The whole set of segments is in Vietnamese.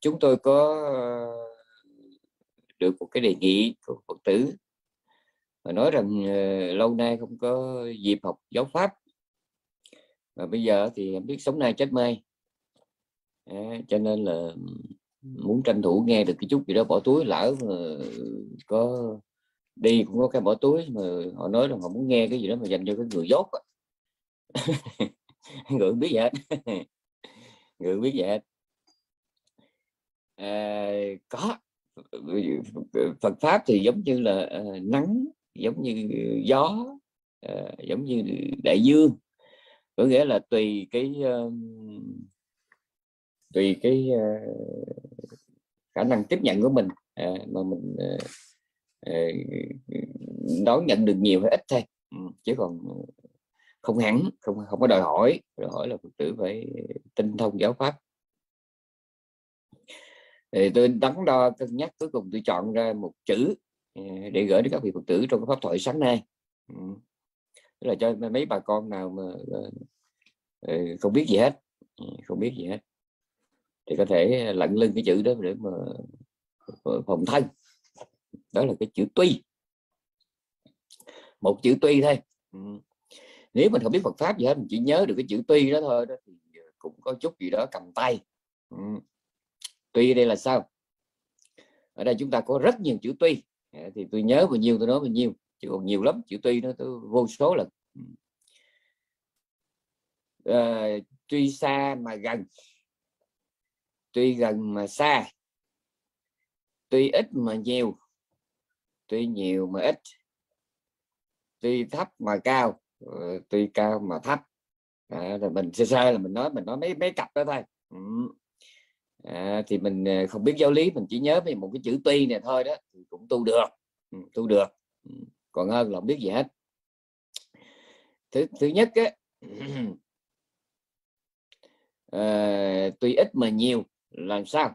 Chúng tôi có ờ, được một cái đề nghị của Phật tử và nói rằng uh, lâu nay không có dịp học giáo pháp. Và bây giờ thì biết sống nay chết mai. À, cho nên là muốn tranh thủ nghe được cái chút gì đó bỏ túi. Lỡ mà có đi cũng có cái bỏ túi mà họ nói rằng họ muốn nghe cái gì đó mà dành cho cái người dốt người biết vậy người biết vậy à, có. Phật pháp thì giống như là à, nắng giống như gió à, giống như đại dương. Có nghĩa là tùy cái uh, tùy cái uh, khả năng tiếp nhận của mình à, mà mình uh, đón nhận được nhiều hay ít thôi. Ừ, chứ còn không hẳn không không có đòi hỏi. Đòi hỏi là phật tử phải tinh thông giáo pháp thì tôi đắn đo cân nhắc cuối cùng tôi chọn ra một chữ ờ, để gửi đến các vị phật tử trong cái pháp thoại sáng nay. Ừ. Tức là cho mấy bà con nào mà ờ, ờ, không biết gì hết. Ừ, không biết gì hết. Thì có thể lặn lưng cái chữ đó để mà phòng thân. Đó là cái chữ tuy. Một chữ tuy thôi. Ừ. Nếu mình không biết Phật pháp gì hết, mình chỉ nhớ được cái chữ tuy đó thôi, đó thì cũng có chút gì đó cầm tay tuy đây là sao? Ở đây chúng ta có rất nhiều chữ tuy. Dạ, thì tôi nhớ bao nhiêu tôi nói bao nhiêu. Chứ còn nhiều lắm chữ tuy nó tôi vô số lần. À, tuy xa mà gần. Tuy gần mà xa. Tuy ít mà nhiều. Tuy nhiều mà ít. Tuy thấp mà cao. Ờ, tuy cao mà thấp. À, rồi mình sơ sơ là mình nói mình nói mấy mấy cặp đó thôi. Ừ à, thì mình à, không biết giáo lý mình chỉ nhớ về một cái chữ tuy này thôi đó thì cũng tu được. Ừ, tu được. Ừ, còn hơn là không biết gì hết. Thứ thứ nhất á à, tuy ít mà nhiều làm sao?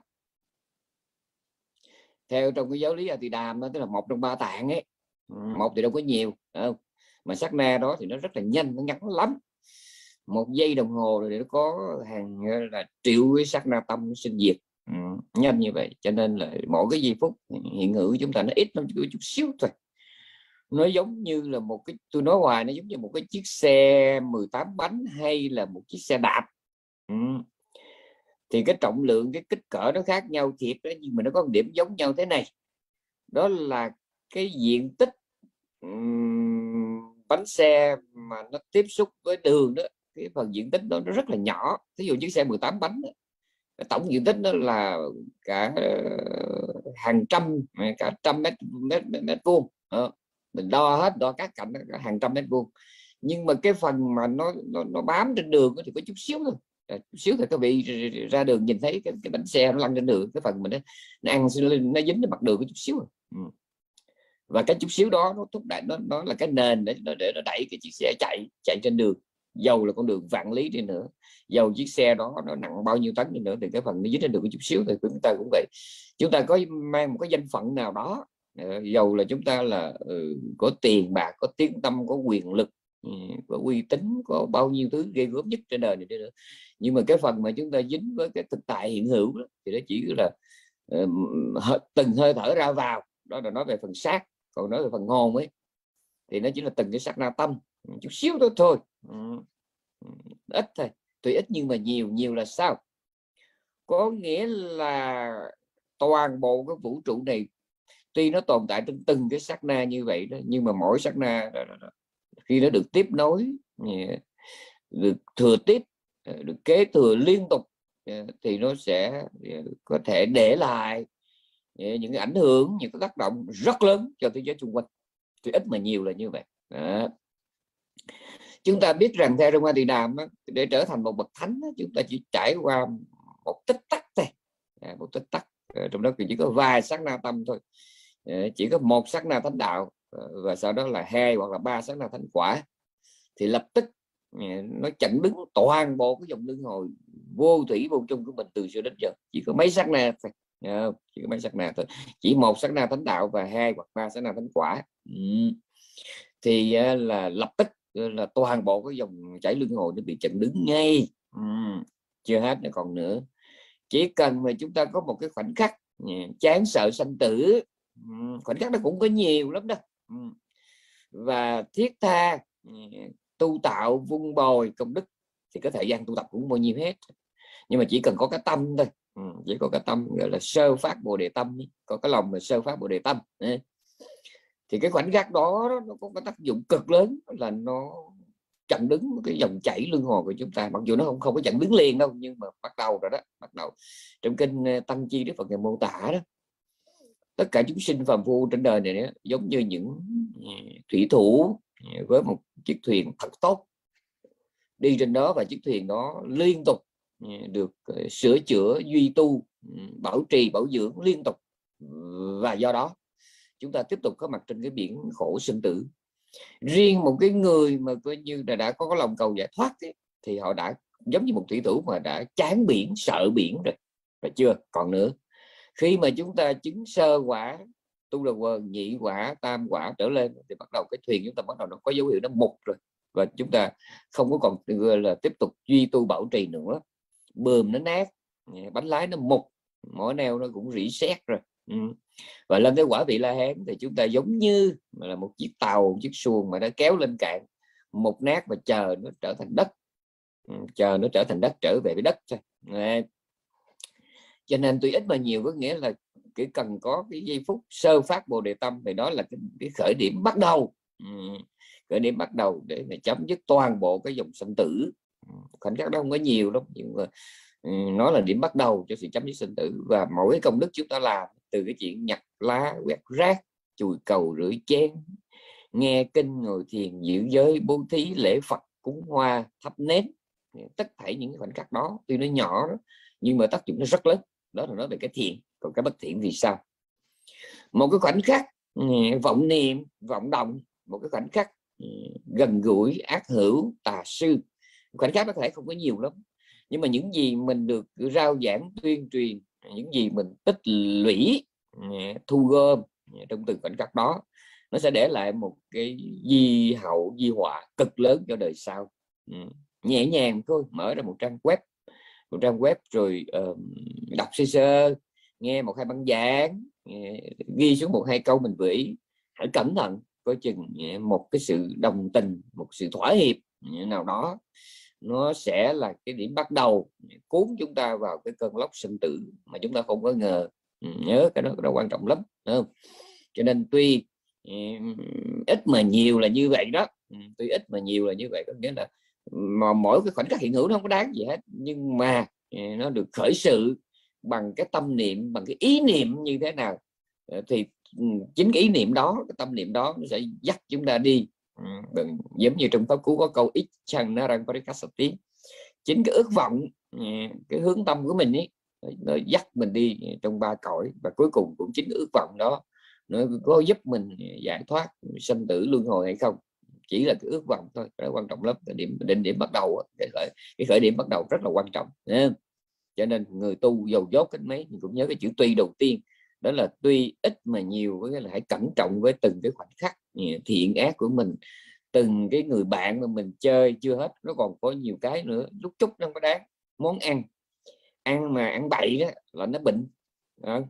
Theo trong cái giáo lý a tỳ đàm đó tức là một trong ba tạng ấy ừ, một thì đâu có nhiều không? mà sắc na đó thì nó rất là nhanh nó ngắn lắm một giây đồng hồ rồi để nó có hàng là triệu cái sắc na tâm sinh diệt. Ừ, nhanh như vậy cho nên là mỗi cái giây phút hiện hữu chúng ta nó ít lắm chút xíu thôi. Nó giống như là một cái tôi nói hoài nó giống như một cái chiếc xe 18 bánh hay là một chiếc xe đạp. Ừ. thì cái trọng lượng cái kích cỡ nó khác nhau thiệt đó nhưng mà nó có một điểm giống nhau thế này. Đó là cái diện tích um, bánh xe mà nó tiếp xúc với đường đó cái phần diện tích đó nó rất là nhỏ ví dụ chiếc xe 18 bánh đó, tổng diện tích đó là cả ờ, hàng trăm cả trăm mét mét mét, mét vuông đó. mình đo hết đo các cạnh cả hàng trăm mét vuông nhưng mà cái phần mà nó nó, nó bám trên đường thì có chút xíu thôi ờ, chút xíu thì các vị ra đường nhìn thấy cái, cái bánh xe nó lăn trên đường cái phần mình nó, nó ăn nó dính trên mặt đường có chút xíu rồi. Ừ. và cái chút xíu đó nó thúc đẩy nó nó là cái nền để nó để nó đẩy cái chiếc xe chạy chạy trên đường dầu là con đường vạn lý đi nữa. Dầu chiếc xe đó nó nặng bao nhiêu tấn đi nữa thì cái phần nó dính lên được một chút xíu thì chúng ta cũng vậy. Chúng ta có mang một cái danh phận nào đó ờ, dầu là chúng ta là ừ, có tiền bạc có tiếng tâm có quyền lực ừ, có uy tín có bao nhiêu thứ gây gớm nhất trên đời này nữa. Nhưng mà cái phần mà chúng ta dính với cái thực tại hiện hữu đó, thì nó chỉ là uh, từng hơi thở ra vào. Đó là nói về phần xác còn nói về phần hồn ấy thì nó chỉ là từng cái sắc na tâm chút xíu thôi thôi ít thôi tuy ít nhưng mà nhiều nhiều là sao? Có nghĩa là toàn bộ cái vũ trụ này tuy nó tồn tại trong từng cái sát na như vậy đó nhưng mà mỗi sát na đó, đó, đó, khi nó được tiếp nối được thừa tiếp ờ, được kế thừa liên tục ờ, thì nó sẽ ờ, có thể để lại những cái ảnh hưởng những cái tác động rất lớn cho thế giới xung quanh thì ít mà nhiều là như vậy đó chúng ta biết rằng theo trong Tỳ Đàm để trở thành một bậc thánh chúng ta chỉ trải qua một tích tắc thôi. À, một tích tắc ờ, trong đó chỉ có vài sát na tâm thôi. Ờ, chỉ có một sát na thánh đạo ờ, và sau đó là hai hoặc là ba sát na thánh quả. Thì lập tức nó chặn đứng toàn bộ cái dòng luân hồi vô thủy vô chung của mình từ xưa đến giờ. Chỉ có mấy sát na thôi chỉ có mấy sát na thôi. Chỉ một sát na thánh đạo và hai hoặc ba sát na thánh quả. Ừ. Thì là lập tức là toàn bộ cái dòng chảy luân hồi nó bị chặn đứng ngay. Ừ. chưa hết nữa còn nữa. Chỉ cần mà chúng ta có một cái khoảnh khắc ừ, chán sợ sanh tử khoảnh khắc nó cũng có nhiều lắm đó. Và thiết tha ừ, tu tạo vun bồi công đức thì cái thời gian tu tập cũng bao nhiêu hết. Nhưng mà chỉ cần có cái tâm thôi. Chỉ có cái tâm, gọi là sơ phát bồ đề tâm có cái lòng mà sơ phát bồ đề tâm thì cái khoảnh khắc đó nó có cái tác dụng cực lớn là nó chặn đứng cái dòng chảy luân hồi của chúng ta. Mặc dù nó không không có chặn đứng liền đâu nhưng mà bắt đầu rồi đó bắt đầu trong kinh ờ, tăng chi đức phật ngày mô tả đó tất cả chúng sinh phàm phu trên đời này đó, giống như những ờ, thủy thủ ờ, với một chiếc thuyền thật tốt. Đi trên đó và chiếc thuyền đó liên tục được sửa chữa duy tu ừ, bảo trì bảo dưỡng liên tục. Và do đó chúng ta tiếp tục có mặt trên cái biển khổ sinh tử. Riêng một cái người mà coi như là đã có lòng cầu giải thoát ấy, thì họ đã giống như một thủy thủ mà đã chán biển sợ biển rồi. Phải chưa? Còn nữa. Khi mà chúng ta chứng sơ quả tu là quần nhị quả tam quả trở lên thì bắt đầu cái thuyền chúng ta bắt đầu nó có dấu hiệu nó mục rồi. Và chúng ta không có còn là tiếp tục duy tu bảo trì nữa. Bơm nó nát bánh lái nó mục mỗi neo nó cũng rỉ sét rồi ừ. Và lên cái quả vị la hán thì chúng ta giống như là một chiếc tàu một chiếc xuồng mà nó kéo lên cạn một nát và chờ nó trở thành đất. Ừ, chờ nó trở thành đất trở về với đất thôi. Cho nên tuy ít mà nhiều có nghĩa là chỉ cần có cái giây phút sơ phát bồ đề tâm thì đó là cái, cái khởi điểm bắt đầu. Ừ, khởi điểm bắt đầu để mà chấm dứt toàn bộ cái dòng sinh tử. Ừ, khoảnh khắc đó không có nhiều lắm nhưng mà nó là điểm bắt đầu cho sự chấm dứt sinh tử và mỗi cái công đức chúng ta làm từ cái chuyện nhặt lá quét rác chùi cầu rửa chén. Nghe kinh ngồi thiền giữ giới bố thí lễ phật cúng hoa thắp nến. Tất thảy những khoảnh khắc đó tuy nó nhỏ đó, nhưng mà tác dụng nó rất lớn. Đó là nói về cái thiện còn cái bất thiện thì sao? Một cái khoảnh khắc ừ, vọng niệm vọng động. Một cái khoảnh khắc ừ, gần gũi ác hữu tà sư. Khoảnh khắc có thể không có nhiều lắm nhưng mà những gì mình được rao giảng tuyên truyền những gì mình tích lũy à, thu gom à, trong từng khoảnh khắc đó nó sẽ để lại một cái di hậu di họa cực lớn cho đời sau. Ừ, nhẹ nhàng thôi mở ra một trang web một trang web rồi uh, đọc sơ sơ nghe một hai băng giảng ghi xuống một hai câu mình gửi hãy cẩn thận coi chừng à, một cái sự đồng tình một sự thỏa hiệp nào đó nó sẽ là cái điểm bắt đầu cuốn chúng ta vào cái cơn lốc sinh tử mà chúng ta không có ngờ. Ừ, nhớ cái đó, cái đó quan trọng lắm không? cho nên tuy ừ, ít mà nhiều là như vậy đó. Ừ, tuy ít mà nhiều là như vậy có nghĩa là mà mỗi cái khoảnh khắc hiện hữu nó không có đáng gì hết. Nhưng mà nó được khởi sự bằng cái tâm niệm bằng cái ý niệm như thế nào ờ, thì chính cái ý niệm đó cái tâm niệm đó nó sẽ dắt chúng ta đi. Ừ, đừng giống như trong pháp cú có câu ít chăng nó đang có tí chính cái ước vọng ừ, cái hướng tâm của mình ấy nó dắt mình đi trong ba cõi và cuối cùng cũng chính ước vọng đó nó có giúp mình giải thoát sinh tử luân hồi hay không. Chỉ là cái ước vọng thôi đó quan trọng lắm. Cái điểm định điểm bắt đầu cái khởi, cái khởi điểm bắt đầu rất là quan trọng cho nên người tu dầu dốt cách mấy cũng nhớ cái chữ tuy đầu tiên đó là tuy ít mà nhiều với là hãy cẩn trọng với từng cái khoảnh khắc thiện ác của mình từng cái người bạn mà mình chơi chưa hết nó còn có nhiều cái nữa lúc chút nó có đáng. Món ăn ăn mà ăn bậy đó là nó bệnh đó.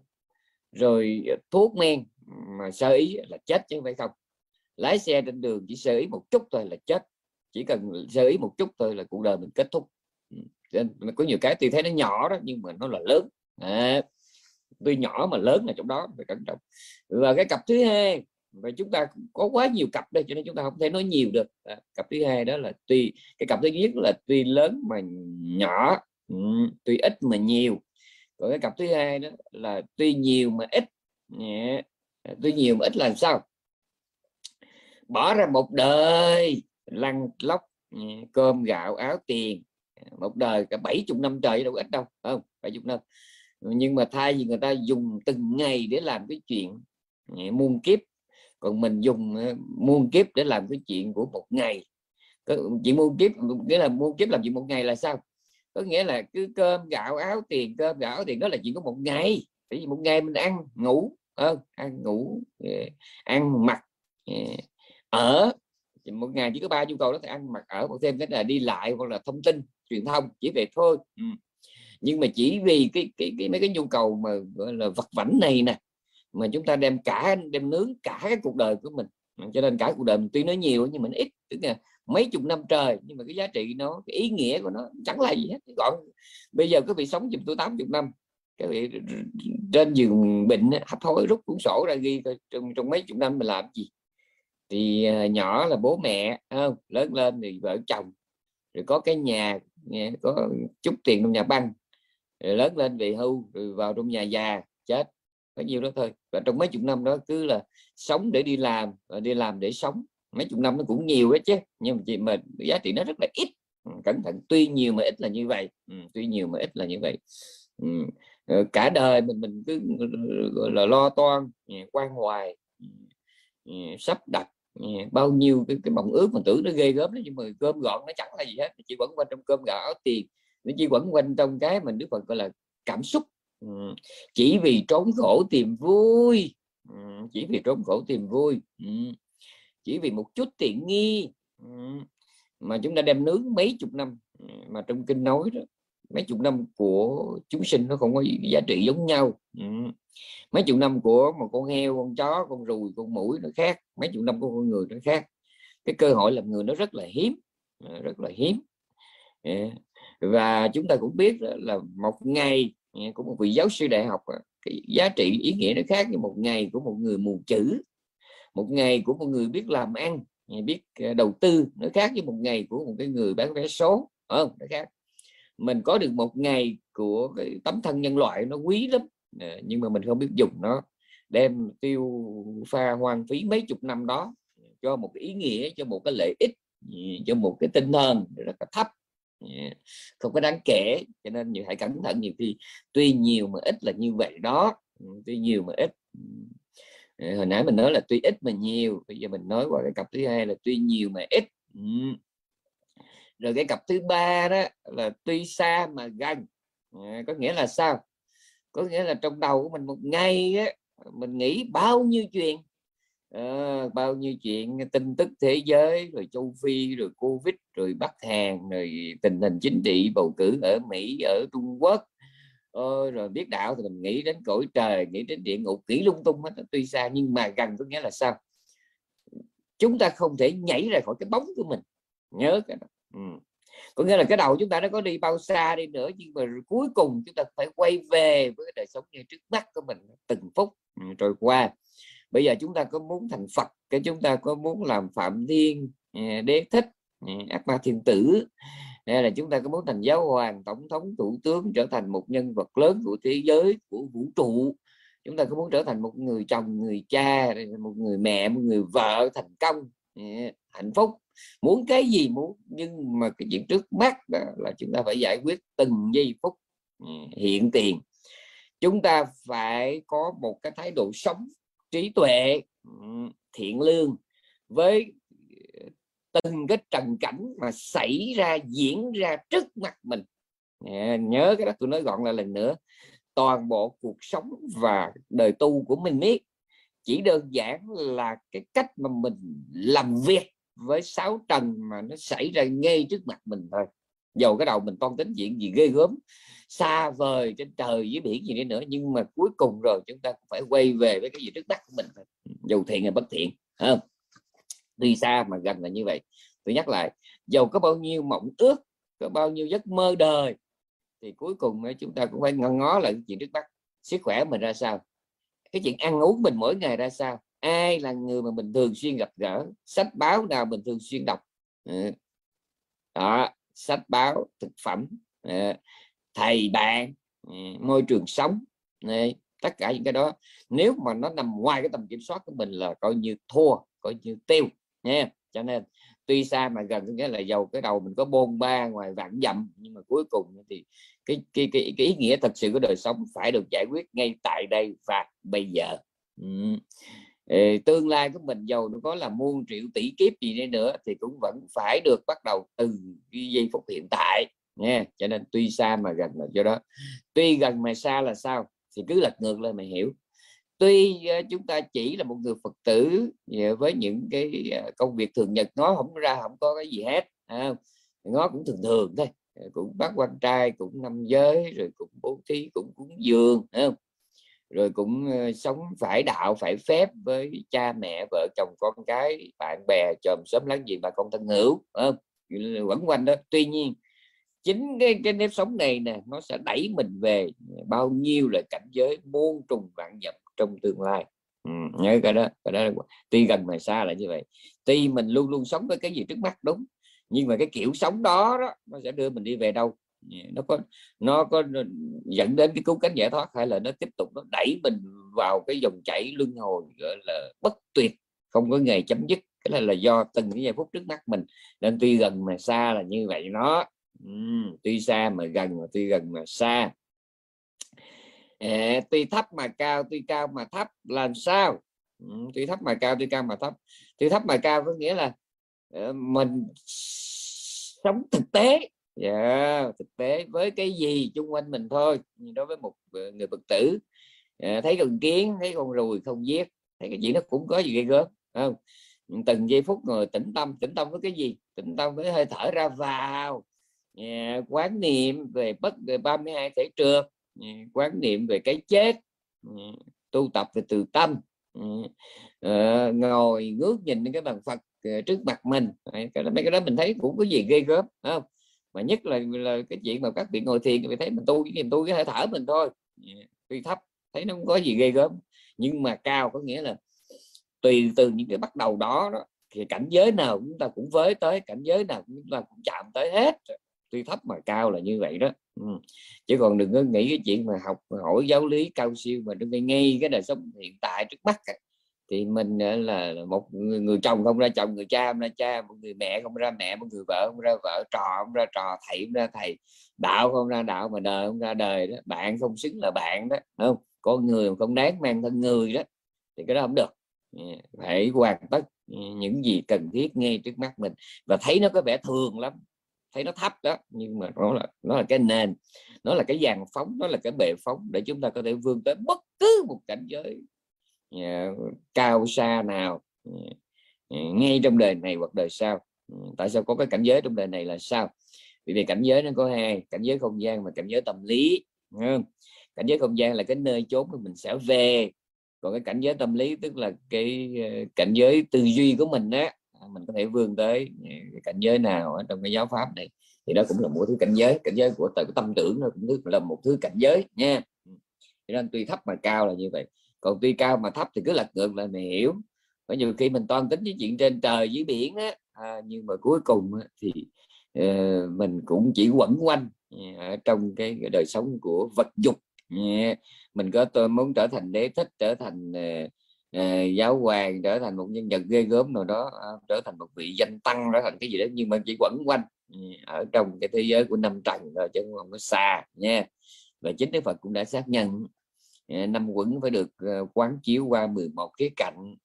rồi ờ, thuốc men mà sơ ý là chết chứ phải không. Lái xe trên đường chỉ sơ ý một chút thôi là chết chỉ cần sơ ý một chút thôi là cuộc đời mình kết thúc. Ừ, nên có nhiều cái tuy thấy nó nhỏ đó nhưng mà nó là lớn. À, tuy nhỏ mà lớn là trong đó phải cẩn trọng. Và cái cặp thứ hai và chúng ta có quá nhiều cặp đây cho nên chúng ta không thể nói nhiều được. À, cặp thứ hai đó là tùy cái cặp thứ nhất là tuy lớn mà nhỏ ừ, tuy ít mà nhiều. Còn cái cặp thứ hai đó là tuy nhiều mà ít. Yeah. tuy nhiều mà ít là sao? Bỏ ra một đời lăn lóc cơm gạo áo tiền. Một đời cả bảy chục năm trời đâu ít đâu không? Bảy chục năm. Nhưng mà thay vì người ta dùng từng ngày để làm cái chuyện muôn kiếp còn mình dùng ờ, muôn kiếp để làm cái chuyện của một ngày. Chuyện muôn kiếp nghĩa là muôn kiếp làm chuyện một ngày là sao? Có nghĩa là cứ cơm gạo áo tiền cơm gạo áo tiền đó là chuyện của một ngày. Tại vì một ngày mình ăn ngủ ờ, ăn ngủ ờ, ăn mặc ờ, ở. Một ngày chỉ có ba nhu cầu đó thì ăn mặc ở một thêm cái là đi lại hoặc là thông tin truyền thông chỉ về thôi. Ừ. Nhưng mà chỉ vì cái cái, cái mấy cái nhu cầu mà gọi là vật vảnh này nè mà chúng ta đem cả, đem nướng cả cái cuộc đời của mình. Cho nên cả cuộc đời mình tuy nói nhiều nhưng mình ít, tức là mấy chục năm trời, nhưng mà cái giá trị nó, cái ý nghĩa của nó chẳng là gì hết. Gọn, bây giờ có bị sống chục tôi tám chục năm, cái vị trên giường bệnh hấp hối, rút cuốn sổ ra ghi trong trong mấy chục năm mình làm gì. Thì à, nhỏ là bố mẹ không? Lớn lên thì vợ chồng, rồi có cái nhà có chút tiền trong nhà băng, rồi lớn lên về hưu, rồi vào trong nhà già, chết có nhiêu đó thôi. Và trong mấy chục năm đó cứ là sống để đi làm và đi làm để sống. Mấy chục năm nó cũng nhiều đó chứ. Nhưng mà chị mà giá trị nó rất là ít. Ừ, cẩn thận tuy nhiều mà ít là như vậy. Ừ, tuy nhiều mà ít là như vậy. Ừ. Ờ, cả đời mình mình cứ ừ, ừ, gọi là lo toan quan hoài. Sắp đặt bao nhiêu cái, cái mộng ước mình tưởng nó ghê gớm đó nhưng mà cơm gọn nó chẳng là gì hết. Chỉ vẫn quanh trong cơm gạo áo tiền. Nó chỉ vẫn quanh trong cái mình đức phật gọi là cảm xúc. Ừ, chỉ vì trốn khổ tìm vui. Ừ, chỉ vì trốn khổ tìm vui. Ừ, chỉ vì một chút tiện nghi. Mà chúng ta đem nướng mấy chục năm. Mà trong kinh nói đó, mấy chục năm của chúng sinh nó không có giá trị giống nhau. Mấy chục năm của một con heo, con chó, con rùi, con mũi nó khác. Mấy chục năm của con người nó khác. Cái cơ hội làm người nó rất là hiếm. Rất là hiếm. Và chúng ta cũng biết là một ngày của một vị giáo sư đại học à. cái giá trị ý nghĩa nó khác như một ngày của một người mù chữ. Một ngày của một người biết làm ăn biết à, đầu tư, nó khác với một ngày của một cái người bán vé số không? Nó khác. Mình có được một ngày của cái tấm thân nhân loại nó quý lắm à, nhưng mà mình không biết dùng nó. Đem tiêu pha hoang phí mấy chục năm đó cho một cái ý nghĩa, cho một cái lợi ích cho một cái tinh thần rất là thấp. Dạ. không có đáng kể cho nên nhiều hãy cẩn thận nhiều khi. Tuy nhiều mà ít là như vậy đó. Ừ, tuy nhiều mà ít. Ừ. Dạ, hồi nãy mình nói là tuy ít mà nhiều. Bây giờ mình nói qua cái cặp thứ hai là tuy nhiều mà ít. Ừ. Rồi cái cặp thứ ba đó là tuy xa mà gần. À, có nghĩa là sao? Có nghĩa là trong đầu của mình một ngày á, mình nghĩ bao nhiêu chuyện? À, bao nhiêu chuyện tin tức thế giới rồi châu phi rồi covid rồi bắc hàn rồi tình hình chính trị bầu cử ở mỹ ở trung quốc. Ôi rồi biết đạo thì mình nghĩ đến cõi trời nghĩ đến địa ngục nghĩ lung tung hết tuy xa nhưng mà gần có nghĩa là sao? Chúng ta không thể nhảy ra khỏi cái bóng của mình. Nhớ cái đó. Ừ. có nghĩa là cái đầu chúng ta nó có đi bao xa đi nữa nhưng mà cuối cùng chúng ta phải quay về với cái đời sống như trước mắt của mình từng phút ừ, trôi qua bây giờ chúng ta có muốn thành Phật, cái chúng ta có muốn làm Phạm Thiên à, Đế Thích à, Ác Ma Thiên Tử, hay là chúng ta có muốn thành giáo hoàng, tổng thống, thủ tướng, trở thành một nhân vật lớn của thế giới, của vũ trụ? Chúng ta có muốn trở thành một người chồng, người cha một người mẹ, một người vợ thành công? À, hạnh phúc. Muốn cái gì muốn, nhưng mà cái chuyện trước mắt đó là chúng ta phải giải quyết từng giây phút hiện tiền. Chúng ta phải có một cái thái độ sống trí tuệ ừ, thiện lương với ờ, từng cái trần cảnh mà xảy ra, diễn ra trước mặt mình. Nhớ cái đó tôi nói gọn lại lần nữa, toàn bộ cuộc sống và đời tu của mình biết chỉ đơn giản là cái cách mà mình làm việc với sáu trần mà nó xảy ra ngay trước mặt mình thôi dầu cái đầu mình toan tính chuyện gì ghê gớm, xa vời trên trời dưới biển gì đi nữa, nhưng mà cuối cùng rồi chúng ta cũng phải quay về với cái gì trước mắt của mình dầu thiện hay bất thiện không? Tuy xa mà gần là như vậy. Tôi nhắc lại, dầu có bao nhiêu mộng ước, có bao nhiêu giấc mơ đời, thì cuối cùng chúng ta cũng phải ngó ngó lại chuyện trước mắt. Sức khỏe mình ra sao? Cái chuyện ăn uống mình mỗi ngày ra sao? Ai là người mà mình thường xuyên gặp gỡ? Sách báo nào mình thường xuyên đọc? Ừ. Đó sách báo thực phẩm ờ, thầy bạn ờ, môi trường sống ờ, tất cả những cái đó. Nếu mà nó nằm ngoài cái tầm kiểm soát của mình là coi như thua coi như tiêu nha. Cho nên tuy xa mà gần nghĩa là giàu cái đầu mình có bôn ba ngoài vạn dặm nhưng mà cuối cùng thì cái cái cái, cái ý nghĩa thật sự của đời sống phải được giải quyết ngay tại đây và bây giờ. Ừ tương lai của mình giàu nó có là muôn triệu tỷ kiếp gì đi nữa thì cũng vẫn phải được bắt đầu từ cái giây phút hiện tại nha cho nên tuy xa mà gần là do đó. Tuy gần mà xa là sao? Thì cứ lật ngược lên mày hiểu. Tuy ờ, chúng ta chỉ là một người phật tử ờ, với những cái ờ, công việc thường nhật nó không ra không có cái gì hết à, nó cũng thường thường thôi. Cũng bắt quan trai cũng năm giới rồi cũng bố thí cũng cúng dường không? Rồi cũng ờ, sống phải đạo phải phép với cha mẹ vợ chồng con cái bạn bè chòm xóm láng giềng bà con thân hữu không? quẩn quanh đó. Tuy nhiên chính cái cái nếp sống này nè nó sẽ đẩy mình về bao nhiêu là cảnh giới muôn trùng vạn nhập trong tương lai. Ừ, nhớ cái đó cái đó là, tuy gần mà xa là như vậy. Tuy mình luôn luôn sống với cái gì trước mắt đúng nhưng mà cái kiểu sống đó, đó nó sẽ đưa mình đi về đâu? Dạ, nó có nó có dẫn đến cái cứu cánh giải thoát hay là nó tiếp tục nó đẩy mình vào cái dòng chảy luân hồi gọi là bất tuyệt không có ngày chấm dứt. Cái này là do từng cái giây phút trước mắt mình. Nên tuy gần mà xa là như vậy nó uhm, tuy xa mà gần mà tuy gần mà xa. À, tuy thấp mà cao tuy cao mà thấp làm sao? Uhm, tuy thấp mà cao tuy cao mà thấp. Tuy thấp mà cao có nghĩa là uh, mình sống thực tế yeah, dạ, thực tế với cái gì chung quanh mình thôi nhưng đối với một ờ, người phật tử à, thấy con kiến thấy con ruồi không giết thấy cái gì nó cũng có gì ghê gớm không? Từng giây phút ngồi tĩnh tâm tĩnh tâm với cái gì? Tĩnh tâm với hơi thở ra vào ờ, quán niệm về bất về 32 thể trượt quán niệm về cái chết tu tập về từ tâm ngồi ngước nhìn cái bàn phật trước mặt mình. Cái đó, mấy cái đó mình thấy cũng có gì ghê gớm không? Mà nhất là là cái chuyện mà các vị ngồi thiền thì thấy mình tu cái niềm tu cái hơi thở mình thôi. Dạ, tuy thấp thấy nó không có gì ghê gớm. Nhưng mà cao có nghĩa là tùy từ những cái bắt đầu đó, đó thì cảnh giới nào chúng ta cũng với tới cảnh giới nào chúng ta cũng chạm tới hết. Tuy thấp mà cao là như vậy đó. Ừ. chứ còn đừng có nghĩ cái chuyện mà học hỏi giáo lý cao siêu mà đừng ngay ngay cái đời sống hiện tại trước mắt thì mình là một người, người chồng không ra chồng người cha không ra cha một người mẹ không ra mẹ một người vợ không ra vợ trò không ra trò thầy không ra thầy đạo không ra đạo mà đời không ra đời đó. Bạn không xứng là bạn đó không? Có người không đáng mang thân người đó thì cái đó không được. Dạ, phải hoàn tất những gì cần thiết ngay trước mắt mình. Và thấy nó có vẻ thường lắm thấy nó thấp đó nhưng mà nó là nó là cái nền nó là cái dàn phóng nó là cái bệ phóng để chúng ta có thể vươn tới bất cứ một cảnh giới Ờ, cao xa nào ờ, ờ, ngay trong đời này hoặc đời sau. Ừ, tại sao có cái cảnh giới trong đời này là sao? Vì vì cảnh giới nó có hai, cảnh giới không gian và cảnh giới tâm lý cảnh giới không gian là cái nơi chốn mà mình sẽ về. Còn cái cảnh giới tâm lý tức là cái cảnh giới tư duy của mình á, mình có thể vươn tới cái cảnh giới nào ở trong cái giáo pháp này. Thì đó cũng là một thứ cảnh giới cảnh giới của tự tâm tưởng nó cũng là một thứ cảnh giới nha. Cho nên tuy thấp mà cao là như vậy còn tuy cao mà thấp thì cứ lật ngược là mình hiểu. Có nhiều khi mình toan tính với chuyện trên trời dưới biển á à, nhưng mà cuối cùng á, thì uh, mình cũng chỉ quẩn quanh à, ở trong cái đời sống của vật dục. À, mình có tôi muốn trở thành đế thích trở thành uh, uh, giáo hoàng trở thành một nhân vật ghê gớm nào đó uh, trở thành một vị danh tăng trở thành cái gì đó nhưng mà chỉ quẩn quanh uh, ở trong cái thế giới của năm trần rồi chứ không có xa nha. Và chính Đức Phật cũng đã xác nhận Ờ, năm quẩn phải được ờ, quán chiếu qua 11 cái cạnh.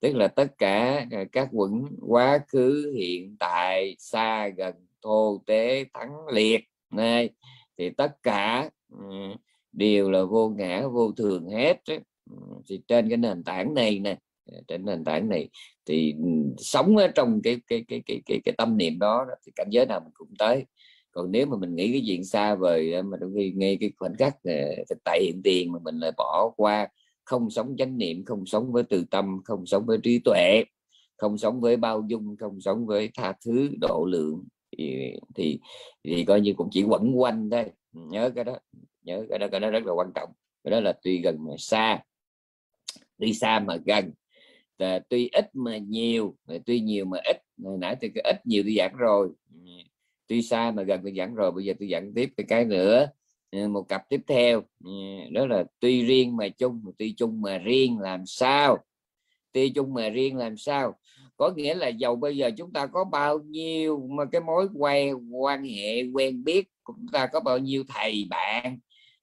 Tức là tất cả ờ, các quẩn quá khứ hiện tại xa gần thô tế thắng liệt này. Thì tất cả ừ, đều là vô ngã vô thường hết ừ, thì trên cái nền tảng này nè trên nền tảng này thì ừ, sống ở trong cái cái cái cái cái, cái tâm niệm đó thì cảnh giới nào mình cũng tới còn nếu mà mình nghĩ cái chuyện xa vời mà đôi khi ngay cái khoảnh khắc thực tại hiện tiền mà mình lại bỏ qua không sống chánh niệm không sống với từ tâm không sống với trí tuệ không sống với bao dung không sống với tha thứ độ lượng thì thì, thì coi như cũng chỉ quẩn quanh thôi. Nhớ cái đó nhớ cái đó cái đó rất là quan trọng. Cái đó là tuy gần mà xa tuy xa mà gần. Tuy ít mà nhiều tuy nhiều mà ít. Nãy thì cái ít nhiều tôi giảng rồi tuy xa mà gần tôi giảng rồi, bây giờ tôi giảng tiếp cái cái nữa. Ừ, một cặp tiếp theo. Ừ, đó là tuy riêng mà chung tuy chung mà riêng làm sao? Tuy chung mà riêng làm sao? Có nghĩa là dầu bây giờ chúng ta có bao nhiêu mà cái mối quen quan hệ quen biết, chúng ta có bao nhiêu thầy bạn,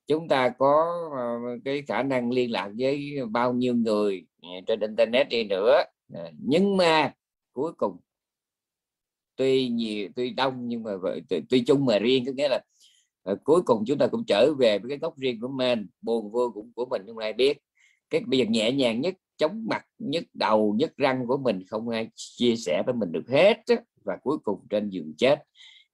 chúng ta có ờ, cái khả năng liên lạc với bao nhiêu người ừ, trên internet đi nữa. Ờ, nhưng mà cuối cùng tuy nhiều tuy đông nhưng mà tuy, tuy chung mà riêng có nghĩa là ờ, cuối cùng chúng ta cũng trở về với cái gốc riêng của mình buồn vui cũng của mình không ai biết. Cái bây giờ nhẹ nhàng nhất chống mặt nhất đầu nhất răng của mình không ai chia sẻ với mình được hết và cuối cùng trên giường chết.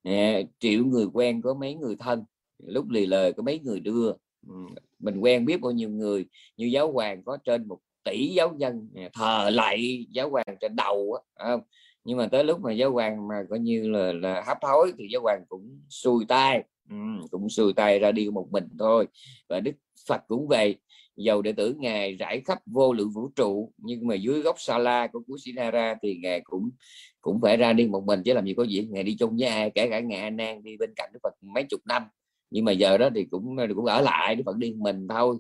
À, triệu người quen có mấy người thân lúc lì lời có mấy người đưa. Ừ, mình quen biết bao nhiêu người như giáo hoàng có trên một tỷ giáo dân thờ lại giáo hoàng trên đầu á nhưng mà tới lúc mà giáo hoàng mà coi như là, là hấp hối thì giáo hoàng cũng xuôi tay ừ, cũng xuôi tay ra đi một mình thôi. Và đức phật cũng về dầu đệ tử ngài rải khắp vô lượng vũ trụ nhưng mà dưới gốc sa la của cú Sinara thì ngài cũng cũng phải ra đi một mình chứ làm gì có việc ngài đi chung với ai kể cả ngài an Nan đi bên cạnh Đức Phật mấy chục năm. Nhưng mà giờ đó thì cũng cũng ở lại Đức Phật đi mình thôi.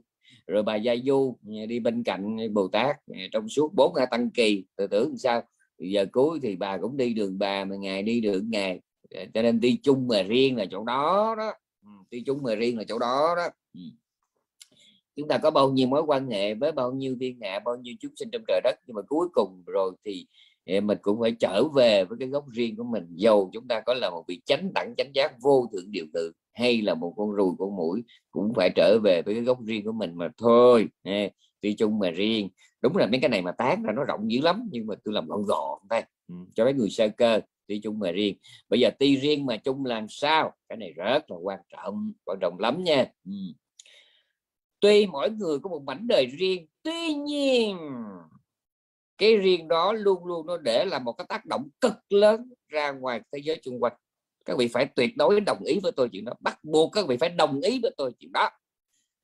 Rồi bà Gia Du đi bên cạnh Bồ Tát trong suốt bốn hai tăng kỳ. Tự tưởng sao? Giờ cuối thì bà cũng đi đường bà mà ngày đi đường ngày. Ờ, cho nên đi chung mà riêng là chỗ đó đó. Ừ, đi chung mà riêng là chỗ đó đó. Ừ. Chúng ta có bao nhiêu mối quan hệ với bao nhiêu thiên hạ, bao nhiêu chúng sinh trong trời đất. Nhưng mà cuối cùng rồi thì ờ, mình cũng phải trở về với cái gốc riêng của mình. Dầu chúng ta có là một vị chánh đẳng, chánh giác vô thượng điều tự hay là một con ruồi, con mũi cũng phải trở về với cái gốc riêng của mình mà thôi. Đi tuy chung mà riêng đúng là mấy cái này mà tán ra nó rộng dữ lắm nhưng mà tôi làm gọn gọn thôi. Ừ, cho mấy người sơ cơ tuy chung mà riêng. Bây giờ tuy riêng mà chung làm sao? Cái này rất là quan trọng quan trọng lắm nha. Ừ. Tuy mỗi người có một mảnh đời riêng tuy nhiên cái riêng đó luôn luôn nó để là một cái tác động cực lớn ra ngoài thế giới xung quanh. Các vị phải tuyệt đối đồng ý với tôi chuyện đó bắt buộc các vị phải đồng ý với tôi chuyện đó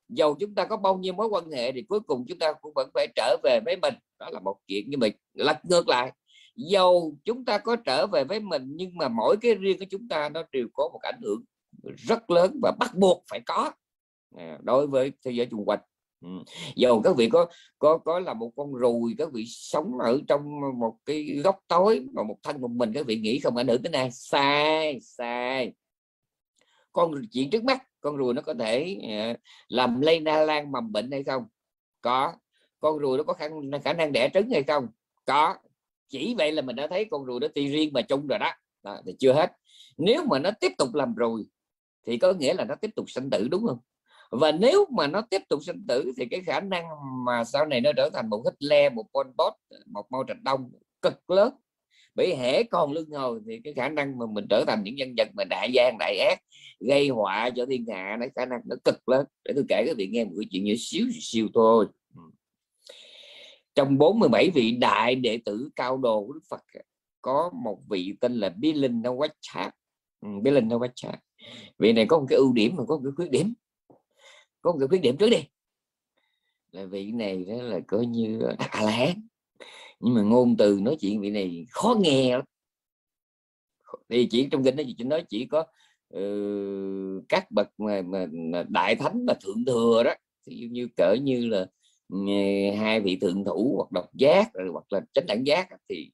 dầu chúng ta có bao nhiêu mối quan hệ thì cuối cùng chúng ta cũng vẫn phải trở về với mình. Đó là một chuyện như mình lật ngược lại. Dầu chúng ta có trở về với mình, nhưng mà mỗi cái riêng của chúng ta nó đều có một ảnh hưởng rất lớn và bắt buộc phải có. À, đối với thế giới xung quanh. Ừ. dầu các vị có có có là một con ruồi các vị sống ở trong một cái góc tối mà một thân một mình, các vị nghĩ không ảnh hưởng đến ai sai sai. Con chuyện trước mắt con ruồi nó có thể ờ, làm lây na lan mầm bệnh hay không? Có. Con ruồi nó có khả, khả năng đẻ trứng hay không? Có. Chỉ vậy là mình đã thấy con ruồi nó ti riêng mà chung rồi đó. đó thì chưa hết. Nếu mà nó tiếp tục làm ruồi thì có nghĩa là nó tiếp tục sinh tử đúng không? Và nếu mà nó tiếp tục sinh tử thì cái khả năng mà sau này nó trở thành một Hitler một Pol Pot một Mao Trạch Đông cực lớn bởi hễ còn lưng hồi thì cái khả năng mà mình trở thành những nhân vật mà đại gian đại ác gây họa cho thiên hạ nó khả năng nó cực lớn. Để tôi kể các vị nghe một cái chuyện nhỏ xíu xíu thôi. Ừ. Trong 47 vị đại đệ tử cao đồ của Đức Phật có một vị tên là Bilin Nawachat ừ, Bilin Nawachat vị này có một cái ưu điểm mà có một cái khuyết điểm. Có một cái khuyết điểm trước đi. Là vị này đó là coi như a la hán nhưng mà ngôn từ nói chuyện vị này khó nghe lắm. Thì chỉ trong kinh đó chỉ nói chỉ có uh, các bậc mà, mà, mà đại thánh và thượng thừa đó thì như cỡ như là ừ, hai vị thượng thủ hoặc độc giác rồi hoặc là chánh đẳng giác thì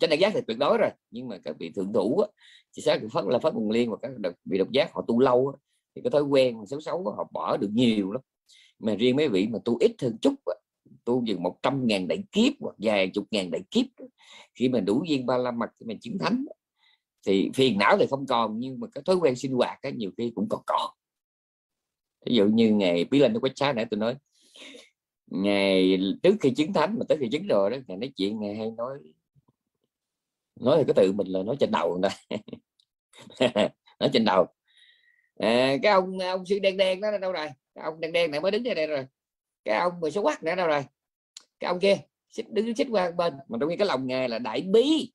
chánh đẳng giác thì tuyệt đối rồi nhưng mà các vị thượng thủ á, thì xác phát là phát quần liên và các vị độc giác họ tu lâu á, thì cái thói quen xấu xấu họ bỏ được nhiều lắm. Mà riêng mấy vị mà tu ít hơn chút tu dừng một trăm ngàn đại kiếp hoặc vài chục ngàn đại kiếp khi mà đủ duyên ba la mật thì mình chứng thánh thì phiền não thì không còn nhưng mà cái thói quen sinh hoạt cái nhiều khi cũng còn còn. Ví dụ như ngày bí lên nó quét nãy tôi nói ngày trước khi chứng thánh mà tới khi chứng rồi đó ngày nói chuyện ngày hay nói nói thì cái tự mình là nói trên đầu nè. Nói trên đầu. À, cái ông ông sư đen đen đó đâu rồi? Cái ông đen đen này mới đứng đây đây rồi. Cái ông mà số quát nữa đâu rồi? Cái ông kia xích đứng xích qua bên mà trong khi cái lòng nghề là đại bí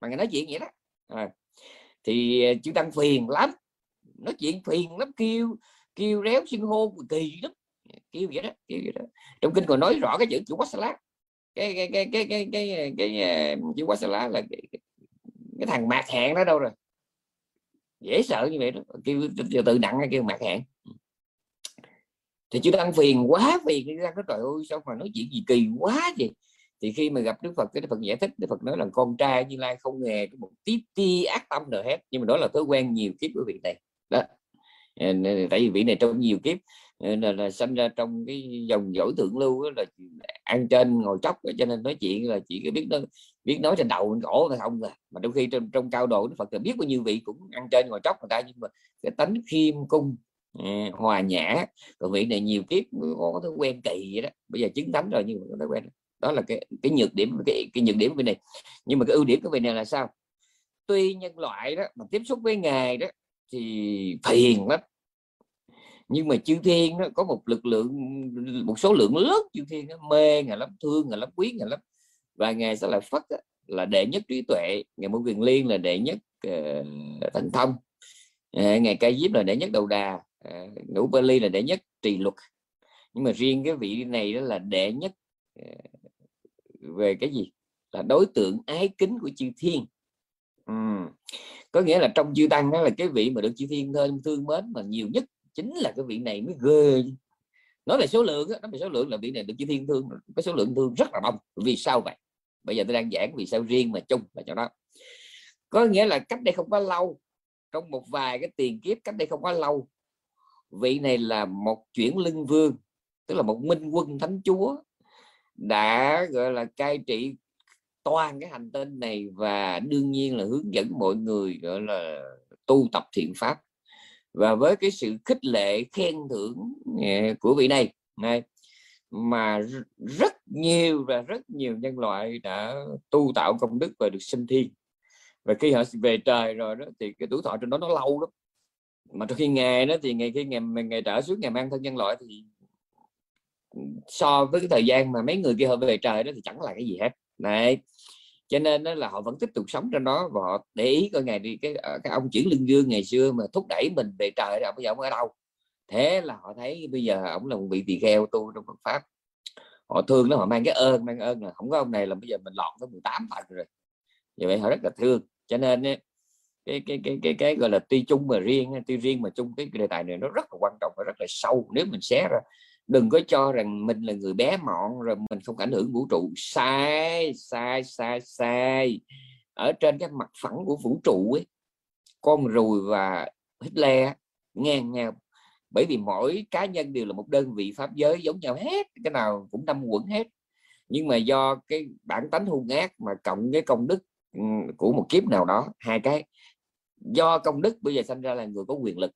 mà ngày nói chuyện vậy đó à, thì ờ, chữ tăng phiền lắm nói chuyện phiền lắm kêu kêu réo xưng hô kỳ lắm. Kêu vậy đó kêu vậy đó. Trong kinh còn nói rõ cái chữ chữ quát cái cái cái cái cái cái cái, cái ờ, chữ lá là cái, cái thằng mạc hẹn đó đâu rồi? Dễ sợ như vậy đó. Kêu tự nặng kêu mạc hẹn. Thì chữ đang phiền quá phiền ra cái trời ơi sao mà nói chuyện gì kỳ quá vậy? Thì khi mà gặp Đức Phật cái Đức Phật giải thích Đức Phật nói là con trai Như Lai không hề có một tí ti ác tâm nào hết nhưng mà đó là thói quen nhiều kiếp của vị này. Đó. Ờ, tại vì vị này trong nhiều kiếp ờ, là, là sinh ra trong cái dòng dõi thượng lưu là ăn trên ngồi chóc cho nên nói chuyện là chỉ biết nói biết nói trên đầu cổ là không à. Mà trong khi trong, trong cao độ Đức Phật là biết bao nhiêu vị cũng ăn trên ngồi chóc người ta nhưng mà cái tánh khiêm cung à, hòa nhã còn vị này nhiều kiếp có thói quen kỳ vậy đó. Bây giờ chứng thánh rồi nhưng mà có thói quen đó đó là cái cái nhược điểm cái cái nhược điểm của này. Nhưng mà cái ưu điểm của vị này là sao? Tuy nhân loại đó mà tiếp xúc với ngài đó thì phiền lắm. Nhưng mà chư thiên nó có một lực lượng một số lượng lớn chư thiên nó mê ngài lắm thương ngài lắm quý ngài lắm. Và ngài sẽ là phất đó, là đệ nhất trí tuệ. Ngài môn quyền liên là đệ nhất ờ, uh, thành thông. Uh, ngài ca diếp là đệ nhất đầu đà. Uh, ngũ bali là đệ nhất trì luật. Nhưng mà riêng cái vị này đó là đệ nhất uh, về cái gì? Là đối tượng ái kính của chư thiên. Uhm. có nghĩa là trong chư tăng đó là cái vị mà được chư thiên thương thương mến mà nhiều nhất chính là cái vị này mới ghê. Nói về số lượng đó, nói về số lượng là vị này được chư thiên thương cái số lượng thương rất là đông. Vì sao vậy? Bây giờ tôi đang giảng vì sao riêng mà chung là cho đó có nghĩa là cách đây không quá lâu trong một vài cái tiền kiếp cách đây không quá lâu vị này là một chuyển lưng vương tức là một minh quân thánh chúa đã, gọi là, cai trị toàn cái hành tinh này và đương nhiên là hướng dẫn mọi người, gọi là, tu tập thiện pháp. Và với cái sự khích lệ, khen thưởng à, của vị này này, mà rất nhiều và rất nhiều nhân loại đã tu tạo công đức và được sinh thiên. Và khi họ về trời rồi đó, thì cái tuổi thọ trên đó nó lâu lắm. Mà trong khi ngày đó thì ngày khi ngày ngày trở xuống, ngày mang thân nhân loại thì so với cái thời gian mà mấy người kia họ về trời đó thì chẳng là cái gì hết. Này cho nên đó là họ vẫn tiếp tục sống trong đó và họ để ý coi ngày đi, cái ờ, cái ông chuyển lưng dương ngày xưa mà thúc đẩy mình về trời đó, bây giờ ông ở đâu? Thế là họ thấy bây giờ ông là một vị tỳ kheo tu trong Phật pháp. Họ thương nó họ mang cái ơn, mang ơn là không có ông này là bây giờ mình lọt tới 18 tầng rồi. Vì vậy họ rất là thương. Cho nên cái cái cái cái cái gọi là tuy chung mà riêng tuy riêng mà chung cái đề tài này nó rất là quan trọng và rất là sâu. Nếu mình xé ra đừng có cho rằng mình là người bé mọn, rồi mình không ảnh hưởng vũ trụ. Sai sai sai sai. Ở trên cái mặt phẳng của vũ trụ ấy, con ruồi và Hitler ngang nhau. Bởi vì mỗi cá nhân đều là một đơn vị pháp giới giống nhau hết, cái nào cũng năm quẩn hết. Nhưng mà do cái bản tánh hung ác mà cộng cái công đức ừ, của một kiếp nào đó, hai cái, do công đức bây giờ sinh ra là người có quyền lực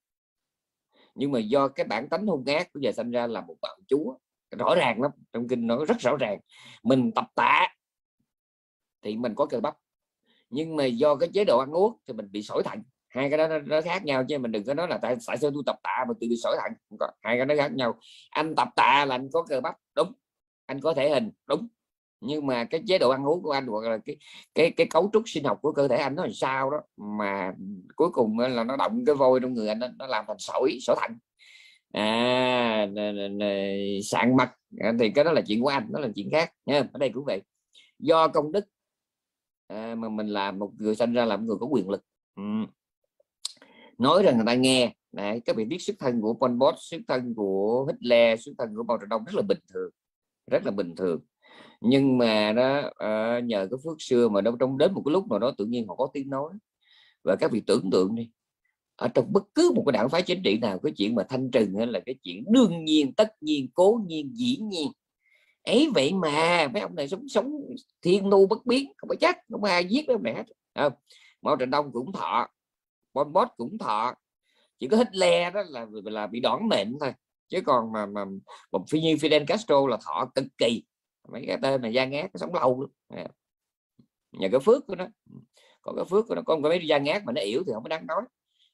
nhưng mà do cái bản tánh hung ác của giờ sinh ra là một bạo chúa rõ ràng lắm trong kinh nó rất rõ ràng. Mình tập tạ thì mình có cơ bắp. Nhưng mà do cái chế độ ăn uống thì mình bị sỏi thận. Hai cái đó nó, nó khác nhau chứ mình đừng có nói là tại, tại sao tôi tập tạ mà tôi bị sỏi thận hai cái nó khác nhau. Anh tập tạ là anh có cơ bắp đúng. Anh có thể hình đúng nhưng mà cái chế độ ăn uống của anh hoặc là cái cái cái cấu trúc sinh học của cơ thể anh nó làm sao đó mà cuối cùng là nó động cái vôi trong người anh nó, nó làm thành sỏi sỏi thận. À sạn mật à, thì cái đó là chuyện của anh nó là chuyện khác nha ở đây cũng vậy. Do công đức à, mà mình làm một người sinh ra làm người có quyền lực. Ừ. nói rằng người ta nghe này các vị biết xuất thân của Pol Pot xuất thân của Hitler xuất thân của Mao Trạch Đông rất là bình thường rất là bình thường nhưng mà đó ờ, nhờ cái phước xưa mà đâu trong đến một cái lúc nào đó tự nhiên họ có tiếng nói. Và các vị tưởng tượng đi, ở trong bất cứ một cái đảng phái chính trị nào, cái chuyện mà thanh trừng là cái chuyện đương nhiên, tất nhiên, cố nhiên, dĩ nhiên. Ấy vậy mà, mấy ông này sống sống thiên nu bất biến, không phải chắc, không ai giết mấy ông này hết không? Mao Trạch Đông cũng thọ, Pol Pot cũng thọ. Chỉ có Hitler đó là là bị đón mệnh thôi, chứ còn mà mà một phi như, Fidel Castro là thọ cực kỳ mấy cái tên mà gian ác sống lâu lắm. Dạ. Nhờ cái phước của nó. Còn cái phước của nó có mấy gian ác mà nó yếu thì không có đáng nói.